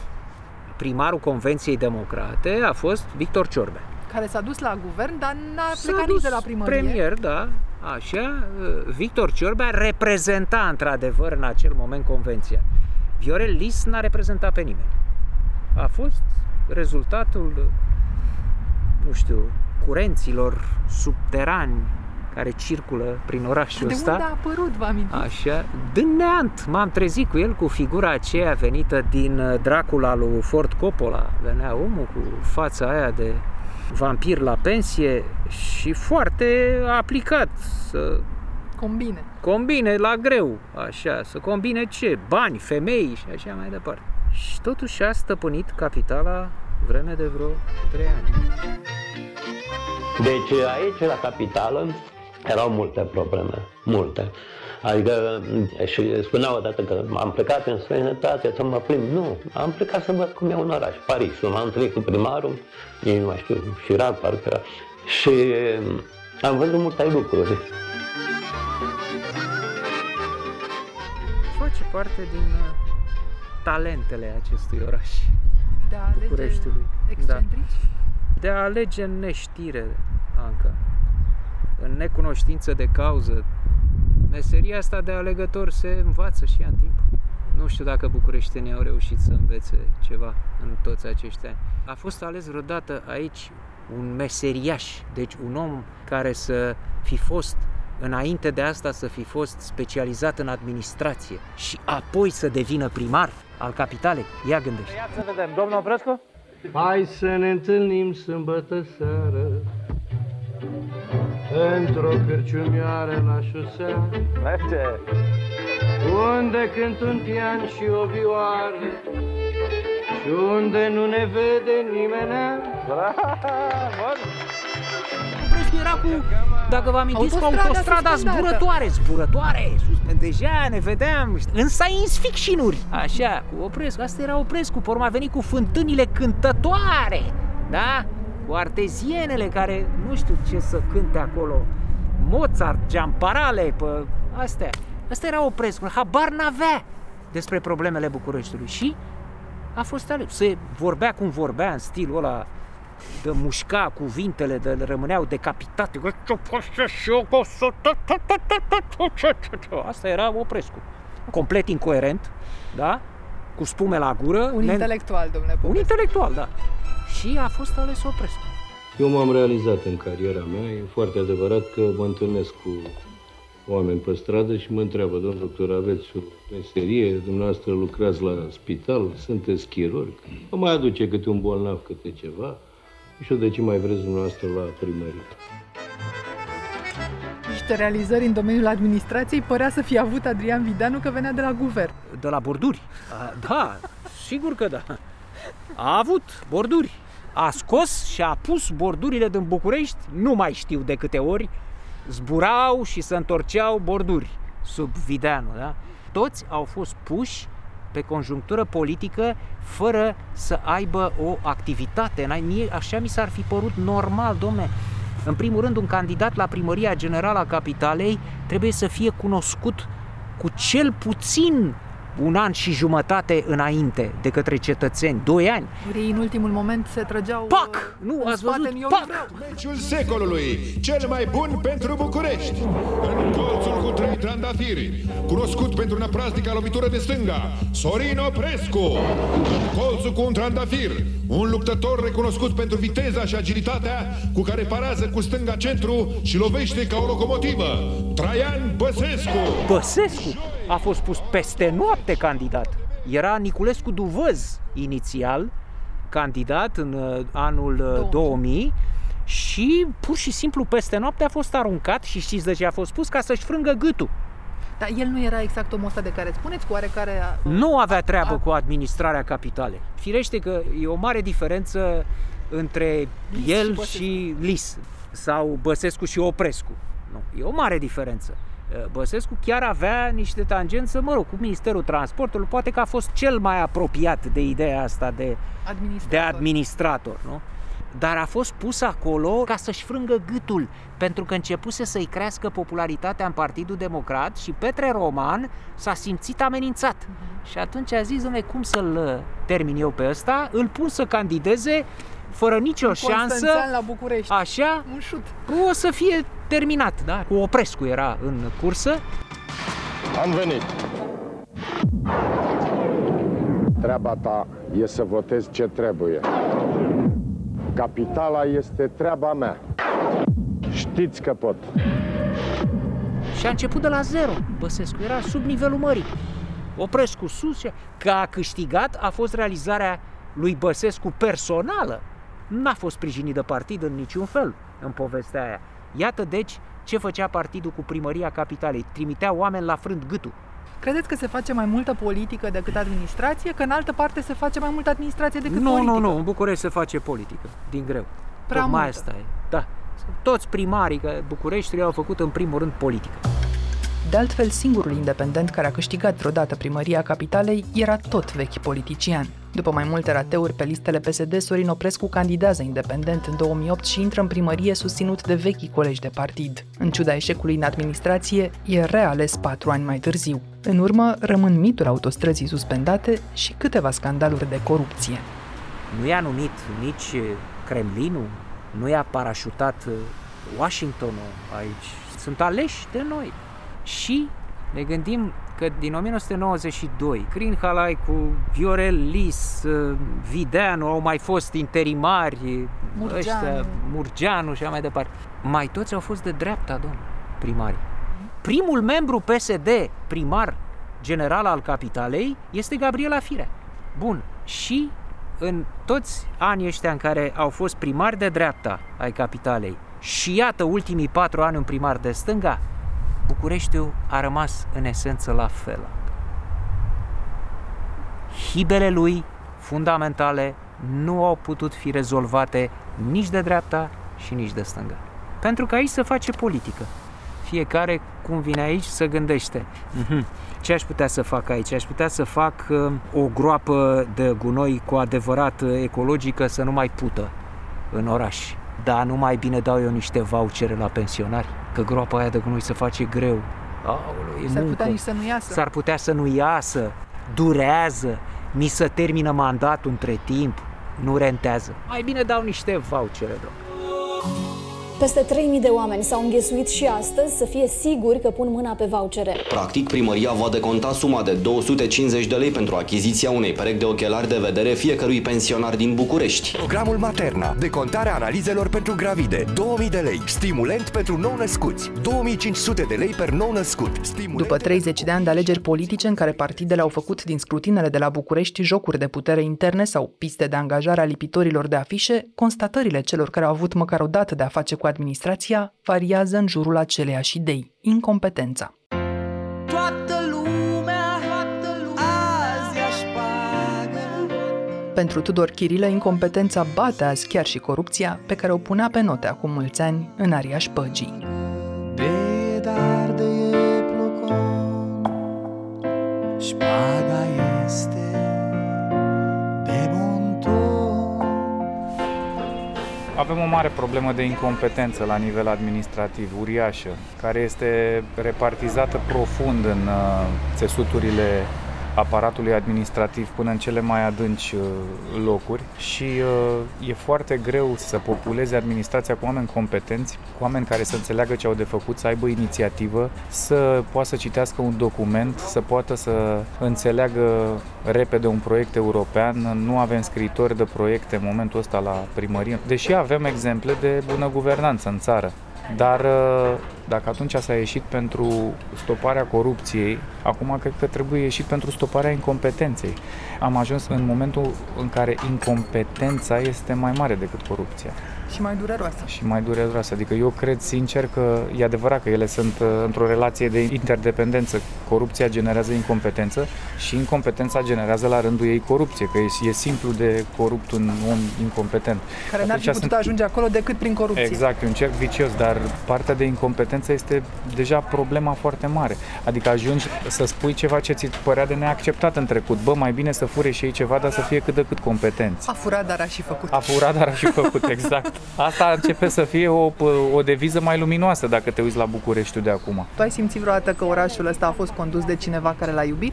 Primarul Convenției Democrate a fost Victor Ciorbe. Care s-a dus la guvern, dar n-a S-a plecat dus nici de la primărie. Premier, da, așa. Victor Ciorbea reprezenta într-adevăr în acel moment convenția. Viorel Lis n-a reprezentat pe nimeni. A fost rezultatul, nu știu, curenților subterani care circulă prin orașul De ăsta. unde a apărut, vă amintiți? Așa, din neant, m-am trezit cu el cu figura aceea venită din uh, Dracula lui Ford Coppola. Venea omul cu fața aia de vampir la pensie și foarte aplicat să Combine. combine la greu, așa, să combine ce? Bani, femei și așa mai departe. Și totuși a stăpânit capitala vreme de vreo trei ani. Deci aici, la capitală, erau multe probleme, multe. Adică, și spuneau odată că am plecat în străinătate să mă plimb. Nu, am plecat să văd cum e un oraș, Parisul. M-am întâlnit cu primarul, ei nu mai știu, Chirac, parcă era. Și am văzut multe lucruri. Face parte din uh, talentele acestui oraș. De a alege Bucureștiului. excentrici? De a alege în neștire, Anca. În necunoștință de cauză. Meseria asta de alegător se învață și ea în timp. Nu știu dacă bucureștenii au reușit să învețe ceva în toți acești ani. A fost ales vreodată aici un meseriaș, deci un om care să fi fost înainte de asta să fi fost specializat în administrație și apoi să devină primar al capitalei. Ia gândește. Ia să vedem, domnul Oprescu? Hai să ne întâlnim sâmbătă seară. Într-o cârciumioară la șosea Merge! Unde cânt un pian și o vioară Și unde nu ne vede nimenea Bravo! Bucureștiul era cu, dacă vă amintiți, cu Autostrada autostrada suspendată. zburătoare, zburătoare, suspend. Deja ne vedeam în science fiction-uri, așa, cu Oprescu. Asta era Oprescu, pe urmă a venit cu fântânile cântătoare, da? Cu artezienele care nu știu ce să cânte acolo. Mozart, Giamparale, pe astea. Asta era Oprescu, habar n-avea despre problemele Bucureștiului și a fost ales. Se vorbea cum vorbea în stilul ăla de mușca cuvintele, de rămâneau decapitate. Asta era Oprescu. Complet incoerent, da? Cu spume la gură. Un ne- intelectual, domnule Un Popescu. intelectual, da. Și a fost ales Oprescu. Eu m-am realizat în cariera mea, e foarte adevărat că mă întâlnesc cu oameni pe stradă și mă întreabă, domnul doctor, aveți o meserie, dumneavoastră lucrați la spital, sunteți chirurg, vă mai aduce câte un bolnav, câte ceva, și eu de ce mai vreți dumneavoastră la primărie? Niște realizări în domeniul administrației părea să fie avut Adrian Videanu că venea de la guvern. De la borduri. A, da, sigur că da. A avut borduri. A scos și a pus bordurile din București, nu mai știu de câte ori, zburau și se întorceau borduri sub Videanu, da? Toți au fost puși pe conjunctură politică fără să aibă o activitate. N-ai- Mie așa mi s-ar fi părut normal, domne. În primul rând, un candidat la primăria generală a capitalei trebuie să fie cunoscut cu cel puțin un an și jumătate înainte de către cetățeni, doi ani. Ei în ultimul moment se trăgeau Pac! Nu, în ați spate văzut? în eu Pac! vreau. Meciul secolului, cel mai bun pentru București. În colțul cu trei trandafiri, cunoscut pentru una praznică lovitură de stânga, Sorin Oprescu. În colțul cu un trandafir, un luptător recunoscut pentru viteza și agilitatea cu care parează cu stânga centru și lovește ca o locomotivă, Traian Băsescu. Băsescu a fost pus peste noapte candidat. Era Niculescu Duvăz inițial candidat în uh, anul uh, 2000 și pur și simplu peste noapte a fost aruncat și știți de ce a fost pus? Ca să-și frângă gâtul. Dar el nu era exact omul ăsta de care spuneți, cu oarecare... Nu avea treabă cu administrarea capitalei. Firește că e o mare diferență între Lis și el Băsescu. și Lis sau Băsescu și Oprescu. Nu, e o mare diferență. Băsescu chiar avea niște tangențe, mă rog, cu Ministerul Transportului, poate că a fost cel mai apropiat de ideea asta de, Administrator. de administrator, nu? Dar a fost pus acolo ca să-și frângă gâtul, pentru că începuse să-i crească popularitatea în Partidul Democrat și Petre Roman s-a simțit amenințat. Și atunci a zis, dom'le, cum să-l uh, termin eu pe ăsta? Îl pun să candideze fără nicio Un șansă. Constanțean la București. Așa, Un șut. o să fie terminat, da? Cu Oprescu era în cursă. Am venit. Treaba ta e să votezi ce trebuie. Capitala este treaba mea. Știți că pot. Și a început de la zero. Băsescu era sub nivelul mării. Oprescu sus și că a câștigat a fost realizarea lui Băsescu personală. N-a fost sprijinit de partid în niciun fel în povestea aia. Iată deci ce făcea partidul cu primăria capitalei. Trimitea oameni la frânt gâtul. Credeți că se face mai multă politică decât administrație? Că în altă parte se face mai multă administrație decât Nu, politică? nu, nu, în București se face politică, din greu. Prea Tocmai multă. asta e. Da. Toți primarii că Bucureștiului au făcut în primul rând politică. De altfel, singurul independent care a câștigat vreodată primăria capitalei era tot vechi politician. După mai multe rateuri pe listele PSD, Sorin Oprescu candidează independent în 2008 și intră în primărie susținut de vechii colegi de partid. În ciuda eșecului în administrație, e reales patru ani mai târziu. În urmă, rămân mitul autostrăzii suspendate și câteva scandaluri de corupție. Nu i-a numit nici Kremlinul, nu i-a parașutat uh, Washingtonul aici. Sunt aleși de noi. Și ne gândim că din 1992, Crin Halaicu, Viorel Lis, uh, Videanu au mai fost interimari, Murgeanu. ăștia, Murgeanu și așa mai departe. Mai toți au fost de dreapta, domn, primari. Primul membru PSD primar general al capitalei este Gabriela Firea. Bun, și în toți anii ăștia în care au fost primari de dreapta ai capitalei și iată ultimii patru ani un primar de stânga, Bucureștiul a rămas în esență la fel. Hibele lui fundamentale nu au putut fi rezolvate nici de dreapta și nici de stânga. Pentru că aici se face politică. Fiecare cum vine aici să gândește. Mhm. Ce aș putea să fac aici? Aș putea să fac uh, o groapă de gunoi cu adevărat uh, ecologică să nu mai pută în oraș. Dar nu mai bine dau eu niște vouchere la pensionari, că groapa aia de gunoi se face greu. Aoleu, e S-ar muncă. putea nici să nu iasă. S-ar putea să nu iasă, durează, mi se termină mandatul între timp, nu rentează. Mai bine dau niște vouchere, bro. Peste 3.000 de oameni s-au înghesuit și astăzi să fie siguri că pun mâna pe vouchere. Practic, primăria va deconta suma de 250 de lei pentru achiziția unei perechi de ochelari de vedere fiecărui pensionar din București. Programul Materna. Decontarea analizelor pentru gravide. 2000 de lei. Stimulent pentru nou-născuți. 2500 de lei per nou-născut. Stimulent După 30 de ani de alegeri politice în care partidele au făcut din scrutinele de la București jocuri de putere interne sau piste de angajare a lipitorilor de afișe, constatările celor care au avut măcar o dată de a face cu administrația variază în jurul aceleiași idei, incompetența. Toată lumea, toată lumea azi aș pagă Pentru Tudor Chirilă, incompetența bate azi chiar și corupția pe care o punea pe note acum mulți ani în aria șpăgii. De dar de e plocon Șpaga Avem o mare problemă de incompetență la nivel administrativ, uriașă, care este repartizată profund în uh, țesuturile aparatului administrativ până în cele mai adânci uh, locuri și uh, e foarte greu să populeze administrația cu oameni competenți, cu oameni care să înțeleagă ce au de făcut, să aibă inițiativă, să poată să citească un document, să poată să înțeleagă repede un proiect european. Nu avem scriitori de proiecte în momentul ăsta la primărie, deși avem exemple de bună guvernanță în țară. Dar uh, dacă atunci s-a ieșit pentru stoparea corupției, acum cred că trebuie ieșit pentru stoparea incompetenței. Am ajuns în momentul în care incompetența este mai mare decât corupția Și mai dureroasă. și mai dureroasă. Adică eu cred sincer că e adevărat că ele sunt uh, într-o relație de interdependență. Corupția generează incompetență și incompetența generează la rândul ei corupție, că e, e simplu de corupt un om incompetent. Care n-ar fi Atunci putut sunt- ajunge acolo decât prin corupție. Exact, e un cerc vicios, dar partea de incompetență este deja problema foarte mare. Adică ajungi să spui ceva ce ți părea de neacceptat în trecut. Bă, mai bine să fure și ei ceva, dar să fie cât de cât competenți. A furat, dar a și făcut. A furat, dar a și făcut, *laughs* exact. Asta începe să fie o, o deviză mai luminoasă dacă te uiți la Bucureștiul de acum. Tu ai simțit vreodată că orașul ăsta a fost condus de cineva care l-a iubit?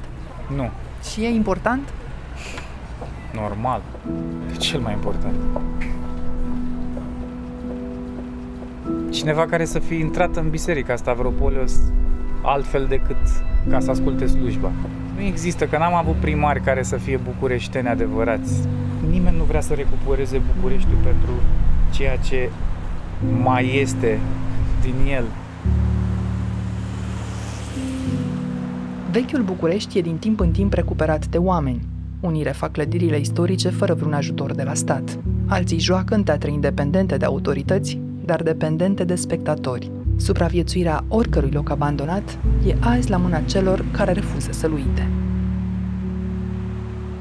Nu, Și e important? normal. E cel mai important. Cineva care să fie intrat în biserica Stavropolios altfel decât ca să asculte slujba. Nu există, că n-am avut primari care să fie bucureșteni adevărați. Nimeni nu vrea să recupereze Bucureștiul pentru ceea ce mai este din el. Vechiul București e din timp în timp recuperat de oameni. Unii refac clădirile istorice fără vreun ajutor de la stat. Alții joacă în teatre independente de autorități, dar dependente de spectatori. Supraviețuirea oricărui loc abandonat e azi la mâna celor care refuză să-l uite.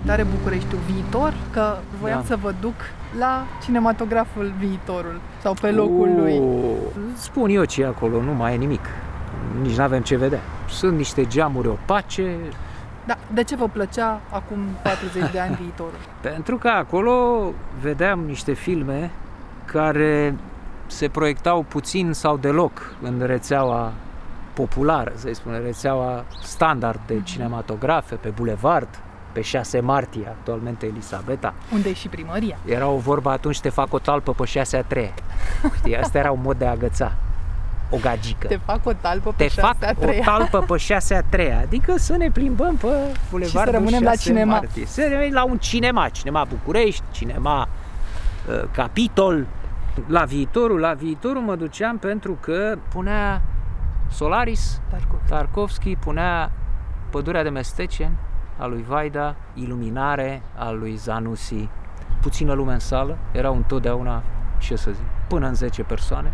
Tare Bucureștiul viitor, că voiam Da. să vă duc la cinematograful viitorul sau pe locul lui. O, Spun eu ce e acolo, nu mai e nimic. Nici nu avem ce vedea. Sunt niște geamuri opace, Da, de ce vă plăcea acum 40 de ani *laughs* viitorul? pentru că acolo vedeam niște filme care se proiectau puțin sau deloc în rețeaua populară, să-i spunem, rețeaua standard de cinematografe, pe bulevard, pe 6 martie, actualmente Elisabeta. Unde e și primăria? Era o vorbă atunci, te fac o talpă pe 6 a 3 Știi, asta era un mod de a agăța o gagică. Te fac o talpă pe te fac șasea a o treia. talpă pe 6 a 3 adică să ne plimbăm pe bulevardul rămânem la 6 cinema. Martie. Să revenim la un cinema, cinema București, cinema uh, Capitol. La viitorul, la viitorul mă duceam pentru că punea Solaris, Tarkovsky, Tarkovsky punea Pădurea de Mesteceni a lui Vaida, Iluminare a lui Zanussi, puțină lume în sală, erau întotdeauna, ce să zic, până în 10 persoane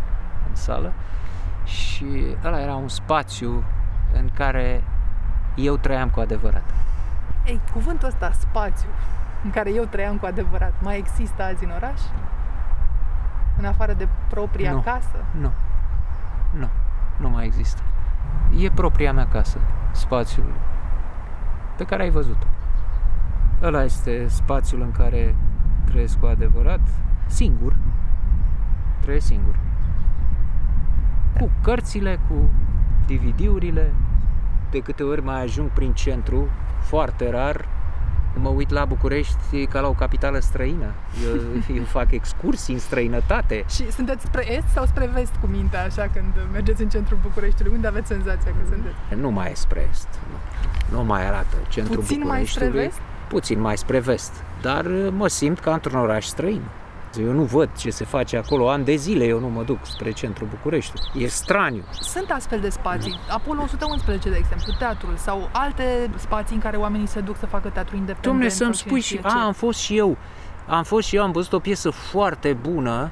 în sală și ăla era un spațiu în care eu trăiam cu adevărat. Ei, cuvântul ăsta, spațiu, în care eu trăiam cu adevărat, mai există azi în oraș? În afară de propria Nu. casă? Nu. Nu. Nu mai există. E propria mea casă, spațiul pe care ai văzut-o. Ăla este spațiul în care trăiesc cu adevărat, singur. Trăiesc singur. Cu cărțile, cu DVD-urile. De câte ori mai ajung prin centru, foarte rar, mă uit la București ca la o capitală străină. Eu, *laughs* eu fac excursii în străinătate. Și sunteți spre est sau spre vest cu mintea, așa, când mergeți în centrul Bucureștiului? Unde aveți senzația că sunteți? Nu mai e spre est. Nu, nu mai arată centrul Puțin mai Bucureștiului. spre vest? Puțin mai spre vest. Dar uh, mă simt ca într-un oraș străin. Eu nu văd ce se face acolo. Ani de zile eu nu mă duc spre centrul Bucureștiului. E straniu. Sunt astfel de spații. Apollo 111, de exemplu, teatrul sau alte spații în care oamenii se duc să facă teatru independent. Domne, sau să-mi cine spui știe și... ce. A, am fost și eu. Am fost și eu, am văzut o piesă foarte bună,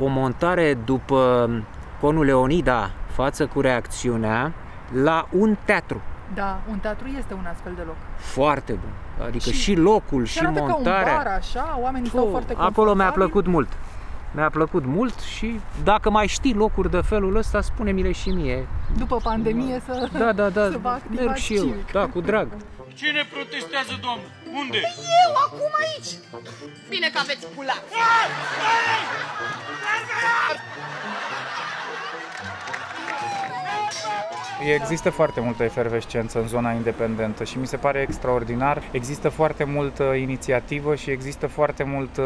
o montare după Conul Leonida, față cu reacțiunea, la un teatru. Da, un teatru este un astfel de loc. Foarte bun. Adică și, Și- și locul, și, Și arată montarea. ca un bar, așa, oamenii stau Puh, foarte Acolo mi-a confortabil. plăcut mult. Mi-a plăcut mult și dacă mai știi locuri de felul ăsta, spune-mi-le și mie. După pandemie să, Da, da, da, *laughs* să vă activați merg și eu. civic. Da, cu drag. Cine protestează, doamnă? Unde? Eu, acum aici! Bine că aveți pula! Există foarte multă efervescență în zona independentă și mi se pare extraordinar. Există foarte multă inițiativă și există foarte mult uh,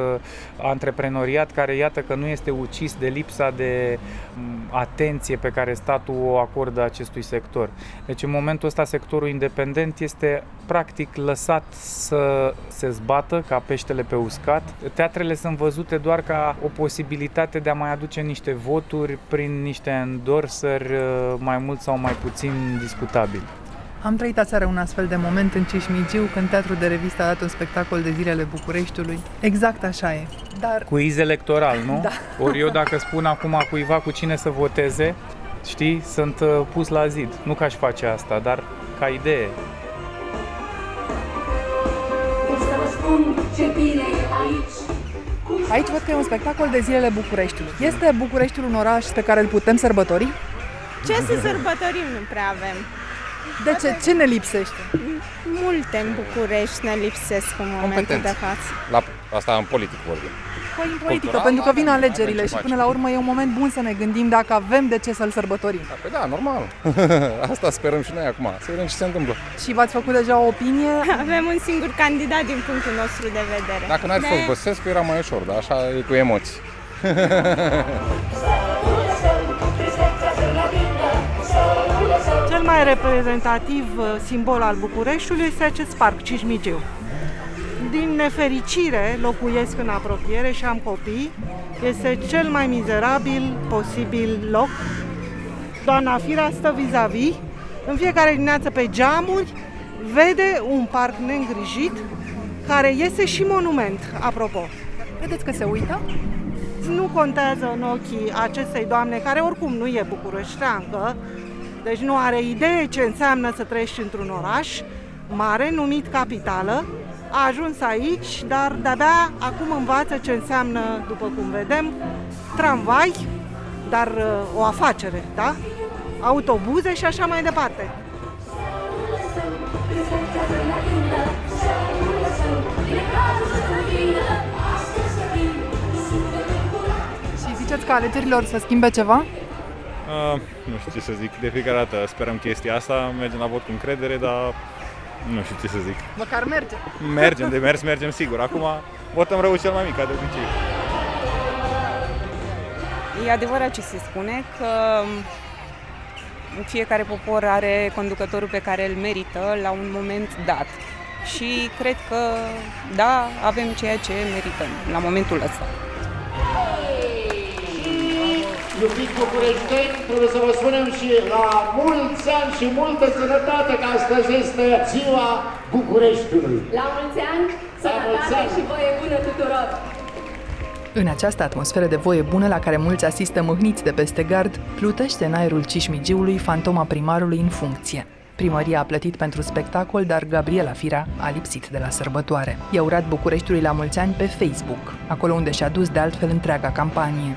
antreprenoriat care iată că nu este ucis de lipsa de m, atenție pe care statul o acordă acestui sector. Deci în momentul ăsta sectorul independent este practic lăsat să se zbată ca peștele pe uscat. Teatrele sunt văzute doar ca o posibilitate de a mai aduce niște voturi prin niște endorsări uh, mai mult sau mai puțin discutabili. Am trăit aseară un astfel de moment în Cismigiu, când Teatrul de Revistă a dat un spectacol de zilele Bucureștiului. Exact așa e. Dar Quiz electoral, nu? Da. Ori eu dacă spun acum cuiva cu cine să voteze, știi, sunt uh, pus la zid. Nu că aș face asta, dar ca idee. Să vă spun ce bine e aici. aici văd că e un spectacol de zilele Bucureștiului. Este Bucureștiul un oraș pe care îl putem sărbători? Ce să sărbătorim nu prea avem. De ce? Ce ne lipsește? Multe în București ne lipsesc în momentul de față. La, asta în politic vorbim. Păi în politică, Cultural, pentru că vin avem- alegerile avem și ce până la urmă e un moment bun să ne gândim dacă avem de ce să-l sărbătorim. Păi da, normal. *laughs* asta sperăm și noi acum. Să vedem ce se întâmplă. Și v-ați făcut deja o opinie? *laughs* Avem un singur candidat din punctul nostru de vedere. Dacă n-ar fi Ne- fost Băsescu, era mai ușor, dar așa e cu emoții. *laughs* Cel mai reprezentativ uh, simbol al Bucureștiului este acest parc, Cismigiu. Din nefericire locuiesc în apropiere și am copii. Este cel mai mizerabil posibil loc. Doamna Fira stă vis-a-vis. În fiecare dimineață pe geamuri vede un parc neîngrijit care este și monument, apropo. Credeți că se uită? Nu contează în ochii acestei doamne, care oricum nu e bucureșteancă, deci nu are idee ce înseamnă să trăiești într-un oraș mare, numit capitală. A ajuns aici, dar de-abia acum învață ce înseamnă, după cum vedem, tramvai, dar uh, o afacere, da? Autobuze și așa mai departe. Și ziceți că alegerilor să schimbe ceva? Uh, nu știu ce să zic. De fiecare dată sperăm chestia asta, mergem la vot cu încredere, dar nu știu ce să zic. Măcar merge. Mergem, de mers mergem sigur. Acum votăm rău cel mai mic, ca de obicei. E adevărat ce se spune că fiecare popor are conducătorul pe care îl merită la un moment dat. Și cred că, da, avem ceea ce merităm la momentul ăsta. Iubiți bucureșteni, trebuie să vă spunem și la mulți ani și multă sănătate, că astăzi este ziua Bucureștiului. La mulți ani, mulți sănătate ani. și voie bună tuturor! În această atmosferă de voie bună la care mulți asistă mâhniți de peste gard, plutește în aerul Cismigiului fantoma primarului în funcție. Primăria a plătit pentru spectacol, dar Gabriela Firea a lipsit de la sărbătoare. I-a urat Bucureștiului la mulți ani pe Facebook, acolo unde și-a dus de altfel întreaga campanie.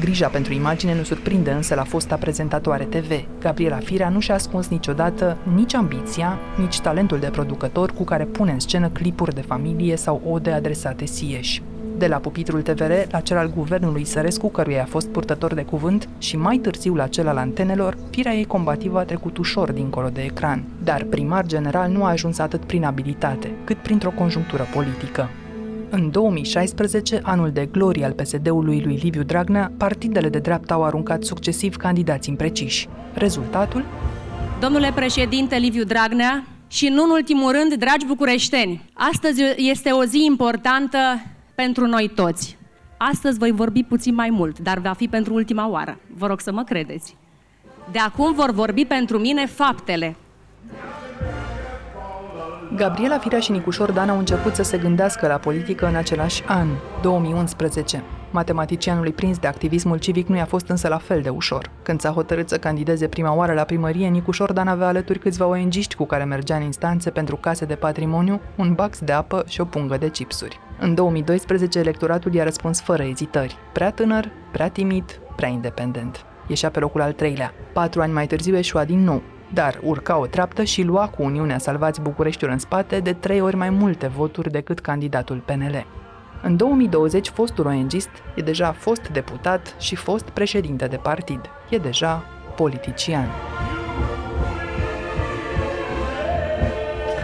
Grija pentru imagine nu surprinde însă la fosta prezentatoare TV. Gabriela Firea nu și-a ascuns niciodată nici ambiția, nici talentul de producător cu care pune în scenă clipuri de familie sau ode adresate sieși. De la pupitrul TVR la cel al guvernului Sărescu, căruia a fost purtător de cuvânt, și mai târziu la cel al antenelor, firea ei combativă a trecut ușor dincolo de ecran. Dar primar general nu a ajuns atât prin abilitate, cât printr-o conjunctură politică. În 2016, anul de glorie al PSD-ului lui Liviu Dragnea, partidele de dreapta au aruncat succesiv candidați impreciși. Rezultatul? Domnule președinte Liviu Dragnea și nu în ultimul rând, dragi bucureșteni, astăzi este o zi importantă pentru noi toți. Astăzi voi vorbi puțin mai mult, dar va fi pentru ultima oară. Vă rog să mă credeți. De acum vor vorbi pentru mine faptele, Gabriela Firea și Nicușor Dan au început să se gândească la politică în același an, 2011. Matematicianului prins de activismul civic nu i-a fost însă la fel de ușor. Când s-a hotărât să candideze prima oară la primărie, Nicușor Dan avea alături câțiva ong cu care mergea în instanțe pentru case de patrimoniu, un bax de apă și o pungă de chipsuri. În 2012, electoratul i-a răspuns fără ezitări. Prea tânăr, prea timid, prea independent. Ieșea pe locul al treilea. Patru ani mai târziu eșua din nou, dar urca o treaptă și lua cu Uniunea Salvați Bucureștiul în spate de trei ori mai multe voturi decât candidatul PNL. În 2020, fostul ONGist e deja fost deputat și fost președinte de partid. E deja politician.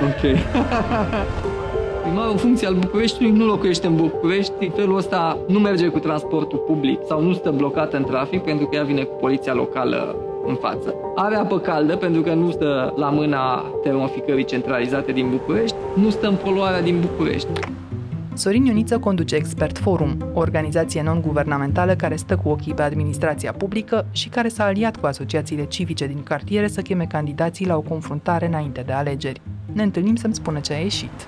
Ok. *laughs* Primarul funcție al Bucureștiului nu locuiește în București, felul ăsta nu merge cu transportul public sau nu stă blocat în trafic pentru că ea vine cu poliția locală în față. Are apă caldă pentru că nu stă la mâna termoficării centralizate din București, nu stă în poluarea din București. Sorin Ioniță conduce Expert Forum, o organizație non-guvernamentală care stă cu ochii pe administrația publică și care s-a aliat cu asociațiile civice din cartiere să cheme candidații la o confruntare înainte de alegeri. Ne întâlnim să-mi spună ce a ieșit.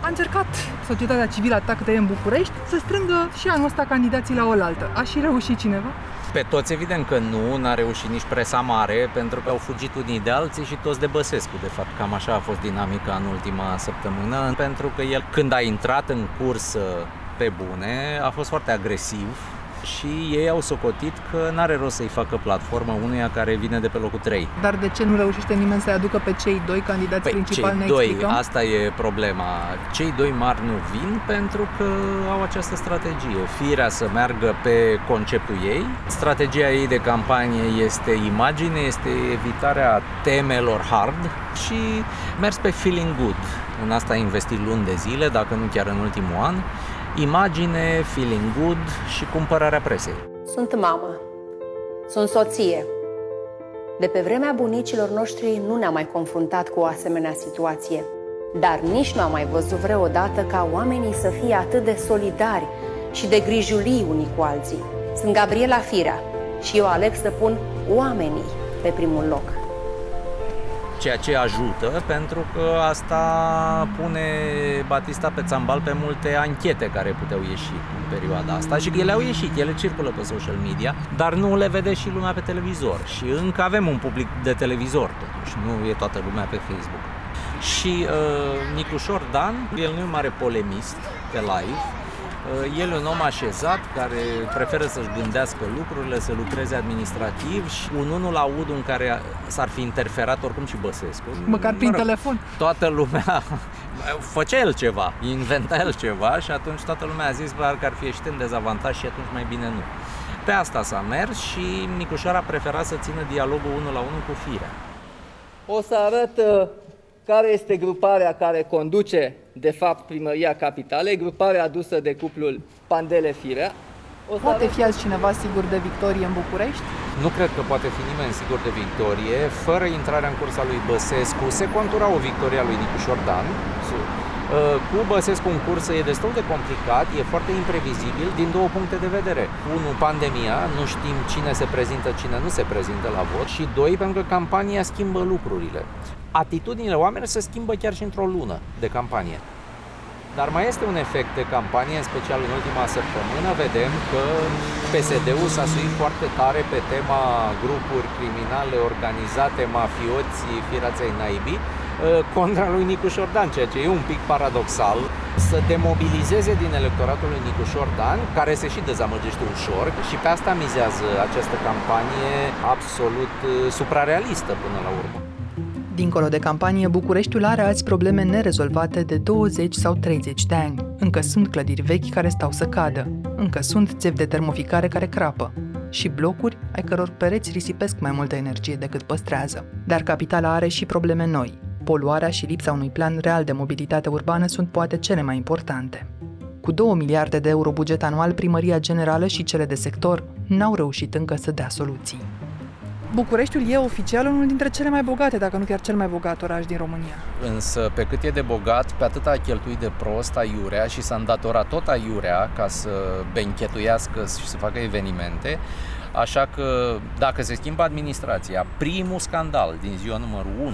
A încercat societatea civilă Atac de în București să strângă și anul ăsta candidații la oaltă. A și reușit cineva? Pe toți evident că nu, n-a reușit nici presa mare, pentru că au fugit unii de alții și toți de Băsescu, de fapt. Cam așa a fost dinamica în ultima săptămână, pentru că el, când a intrat în cursă pe bune, a fost foarte agresiv, și ei au socotit că n-are rost să-i facă platformă unuia care vine de pe locul 3. Dar de ce nu reușește nimeni să-i aducă pe cei doi candidați păi, principali? Cei doi, explicăm? asta e problema. Cei doi mari nu vin pentru că au această strategie. Firea să meargă pe conceptul ei. Strategia ei de campanie este imagine, este evitarea temelor hard și mers pe feeling good. În asta a investit luni de zile, dacă nu chiar în ultimul an imagine, feeling good și cumpărarea presei. Sunt mamă, sunt soție. De pe vremea bunicilor noștri nu ne-am mai confruntat cu o asemenea situație, dar nici nu am mai văzut vreodată ca oamenii să fie atât de solidari și de grijulii unii cu alții. Sunt Gabriela Firea și eu aleg să pun oamenii pe primul loc ceea ce ajută pentru că asta pune Batista pe țambal pe multe anchete care puteau ieși în perioada asta și ele au ieșit, ele circulă pe social media, dar nu le vede și lumea pe televizor și încă avem un public de televizor totuși, nu e toată lumea pe Facebook. Și uh, Nicușor Dan, el nu e un mare polemist pe live, Uh, el e un om așezat care preferă să-și gândească lucrurile, să lucreze administrativ și un unul aud în care s-ar fi interferat oricum și Băsescu. Măcar prin mă rog, telefon. Toată lumea *laughs* făcea el ceva, inventa el ceva și atunci toată lumea a zis că ar fi ieșit în dezavantaj și atunci mai bine nu. Pe asta s-a mers și Nicușor a preferat să țină dialogul unul la unul cu firea. O să arăt uh, care este gruparea care conduce de fapt primăria capitalei, gruparea adusă de cuplul Pandele Firea. O să poate fi azi cineva sigur de victorie în București? Nu cred că poate fi nimeni sigur de victorie. Fără intrarea în cursa lui Băsescu, se contura o victorie a lui Nicușor Dan. Uh, cu Băsescu în cursă e destul de complicat, e foarte imprevizibil din două puncte de vedere. Unu, pandemia, nu știm cine se prezintă, cine nu se prezintă la vot și doi, pentru că campania schimbă lucrurile atitudinile oamenilor se schimbă chiar și într-o lună de campanie. Dar mai este un efect de campanie, în special în ultima săptămână, vedem că PSD-ul s-a suit foarte tare pe tema grupuri criminale organizate, mafioți, firaței naibii, contra lui Nicu Șordan, ceea ce e un pic paradoxal, să demobilizeze din electoratul lui Nicu Șordan, care se și dezamăgește ușor și pe asta mizează această campanie absolut suprarealistă până la urmă. Dincolo de campanie, Bucureștiul are azi probleme nerezolvate de 20 sau 30 de ani. Încă sunt clădiri vechi care stau să cadă. Încă sunt țevi de termoficare care crapă și blocuri ai căror pereți risipesc mai multă energie decât păstrează. Dar capitala are și probleme noi. Poluarea și lipsa unui plan real de mobilitate urbană sunt poate cele mai importante. Cu 2 miliarde de euro buget anual, primăria generală și cele de sector n-au reușit încă să dea soluții. Bucureștiul e oficial unul dintre cele mai bogate, dacă nu chiar cel mai bogat oraș din România. Însă, pe cât e de bogat, pe atât a cheltuit de prost aiurea și s-a îndatorat tot aiurea ca să benchetuiască și să facă evenimente, Așa că dacă se schimbă administrația, primul scandal din ziua numărul 1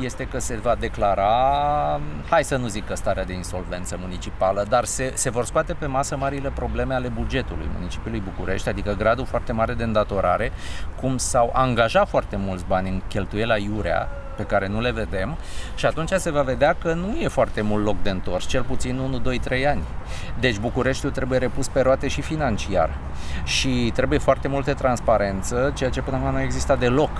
este că se va declara, hai să nu zic că starea de insolvență municipală, dar se, se vor scoate pe masă marile probleme ale bugetului municipiului București, adică gradul foarte mare de îndatorare, cum s-au angajat foarte mulți bani în cheltuiela iurea, pe care nu le vedem și atunci se va vedea că nu e foarte mult loc de întors, cel puțin 1, 2, 3 ani. Deci Bucureștiul trebuie repus pe roate și financiar și trebuie foarte multe transparență, ceea ce până acum nu exista deloc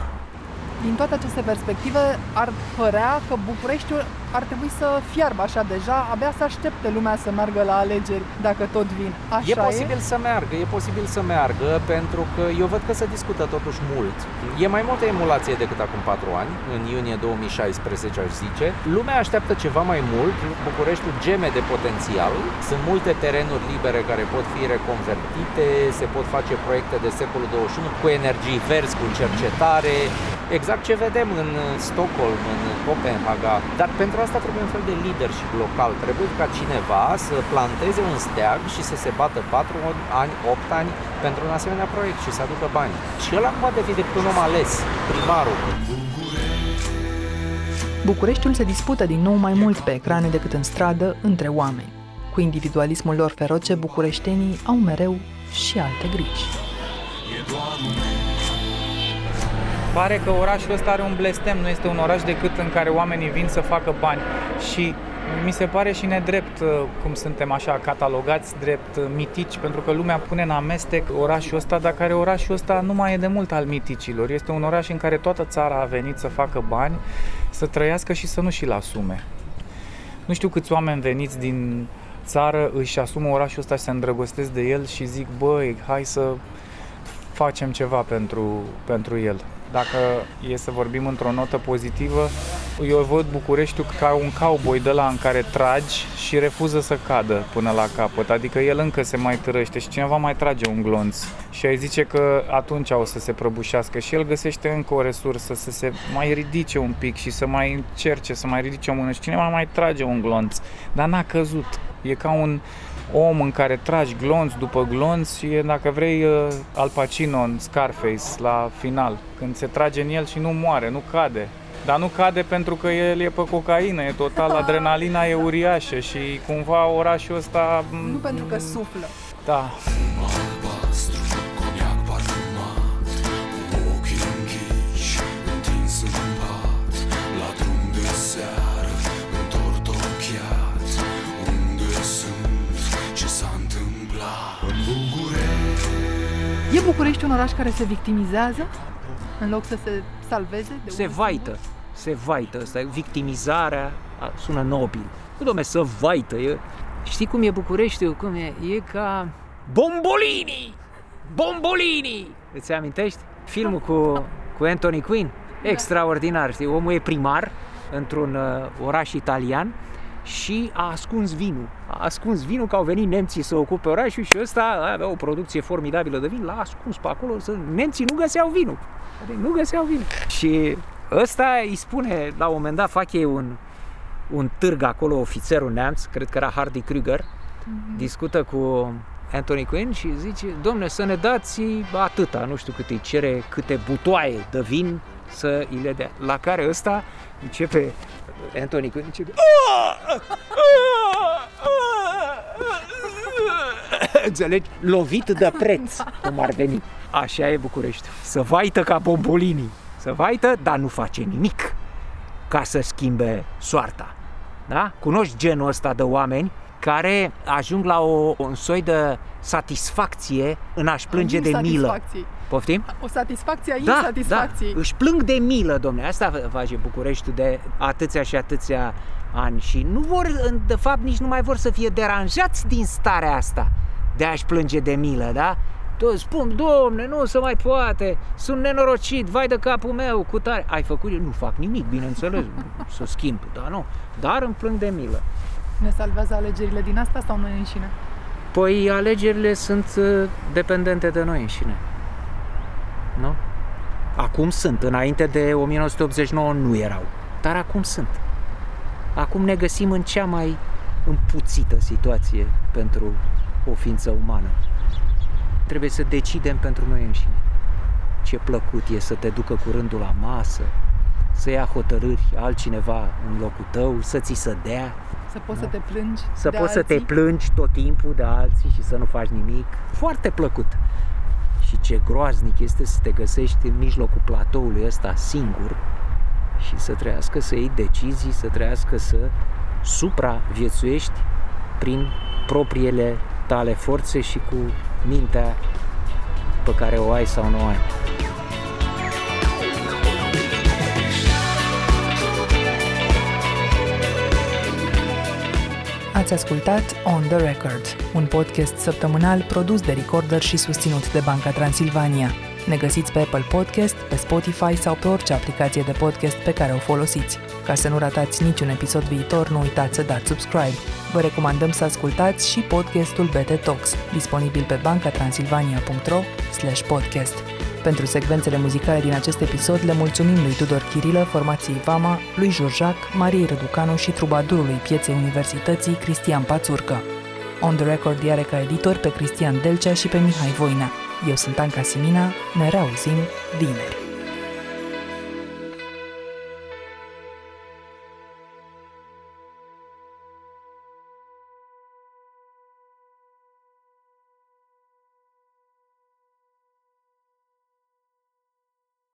din toate aceste perspective, ar părea că Bucureștiul ar trebui să fiarbă așa deja, abia să aștepte lumea să meargă la alegeri, dacă tot vin. Așa e posibil e? să meargă, e posibil să meargă, pentru că eu văd că se discută totuși mult. E mai multă emulație decât acum 4 ani, în iunie 2016 aș zice. Lumea așteaptă ceva mai mult, Bucureștiul geme de potențial, sunt multe terenuri libere care pot fi reconvertite, se pot face proiecte de secolul 21 cu energii verzi, cu cercetare, exact ce vedem în Stockholm, în Copenhaga. Dar pentru asta trebuie un fel de leadership local. Trebuie ca cineva să planteze un steag și să se bată 4 ani, 8 ani pentru un asemenea proiect și să aducă bani. Și ăla nu poate fi decât un om ales, primarul. Bucureștiul se dispută din nou mai mult pe ecrane decât în stradă între oameni. Cu individualismul lor feroce, bucureștenii au mereu și alte griji. Pare că orașul ăsta are un blestem, nu este un oraș decât în care oamenii vin să facă bani. Și mi se pare și nedrept uh, cum suntem așa catalogați drept uh, mitici, pentru că lumea pune în amestec orașul ăsta, dar care orașul ăsta nu mai e de mult al miticilor. Este un oraș în care toată țara a venit să facă bani, să trăiască și să nu și-l asume. Nu știu câți oameni veniți din țară își asumă orașul ăsta și se îndrăgostesc de el și zic, băi, hai să facem ceva pentru, pentru el. Dacă e să vorbim într-o notă pozitivă, eu văd Bucureștiul ca un cowboy de la în care tragi și refuză să cadă până la capăt. Adică el încă se mai târăște și cineva mai trage un glonț. Și ai zice că atunci o să se prăbușească și el găsește încă o resursă să se mai ridice un pic și să mai încerce, să mai ridice o mână și cineva mai trage un glonț. Dar n-a căzut. E ca un om în care tragi glonț după glonț și e, dacă vrei, uh, Al Pacino în Scarface la final, când se trage în el și nu moare, nu cade. Dar nu cade pentru că el e pe cocaină, e total, *laughs* adrenalina e uriașă și cumva orașul ăsta... Nu pentru că suflă. Da. E București un oraș care se victimizează în loc să se salveze? De se vaită, se vaită. Asta, victimizarea sună nobil. Nu, domne, să vaită. E... Știi cum e Bucureștiul? Cum e? E ca Bombolini! Bombolini! Îți amintești? Filmul cu, cu Anthony Quinn? Extraordinar, știi? Omul e primar într-un uh, oraș italian și a ascuns vinul. A ascuns vinul că au venit nemții să ocupe orașul și ăsta avea o producție formidabilă de vin, l-a ascuns pe acolo, să nemții nu găseau vinul. Adică nu găseau vin. Și ăsta îi spune, la un moment dat fac ei un, un târg acolo, ofițerul neamț, cred că era Hardy Krüger, mm-hmm. discută cu Anthony Quinn și zice, domne, să ne dați atâta, nu știu câte cere, câte butoaie de vin să îi le dea. La care ăsta începe Anthony Quinn începe înțelegi? Lovit de preț, cum ar veni. Așa e București. Să vaită ca bombolinii. Să vaită, dar nu face nimic ca să schimbe soarta. Da? Cunoști genul ăsta de oameni care ajung la o, un soi de satisfacție în a-și plânge de milă. Poftim? O satisfacție a Da, insatisfacției. da, își plâng de milă, domne. Asta face Bucureștiul de atâția și atâția ani și nu vor, în- de fapt, nici nu mai vor să fie deranjați din starea asta de a-și plânge de milă, da? Toți spun, domne, nu se mai poate, sunt nenorocit, vai de capul meu, cu tare. Ai făcut? Nu fac nimic, bineînțeles, *laughs* să schimb, dar nu. Dar îmi plâng de milă. Ne salvează alegerile din asta sau noi înșine? Păi alegerile sunt uh, dependente de noi înșine. Nu? Acum sunt, înainte de 1989 nu erau, dar acum sunt. Acum ne găsim în cea mai împuțită situație pentru o ființă umană. Trebuie să decidem pentru noi înșine. Ce plăcut e să te ducă cu rândul la masă, să ia hotărâri altcineva în locul tău, să ți se dea, Să poți să te plângi să de poți să te alții? plângi tot timpul de alții și să nu faci nimic. Foarte plăcut. Și ce groaznic este să te găsești în mijlocul platoului ăsta singur și să trăiască să iei decizii, să trăiască să supraviețuiești prin propriile tale forțe și cu mintea pe care o ai sau nu o ai. Ați ascultat On The Record, un podcast săptămânal produs de Recorder și susținut de Banca Transilvania. Ne găsiți pe Apple Podcast, pe Spotify sau pe orice aplicație de podcast pe care o folosiți. Ca să nu ratați niciun episod viitor, nu uitați să dați subscribe. Vă recomandăm să ascultați și podcastul BT Talks, disponibil pe bancatransilvania.ro podcast. Pentru secvențele muzicale din acest episod le mulțumim lui Tudor Chirilă, formației Vama, lui Jurjac, Mariei Răducanu și trubadurului pieței universității Cristian Pațurcă. On The Record are ca editor pe Cristian Delcea și pe Mihai Voina. Eu sunt Anca Simina, ne reauzim vineri.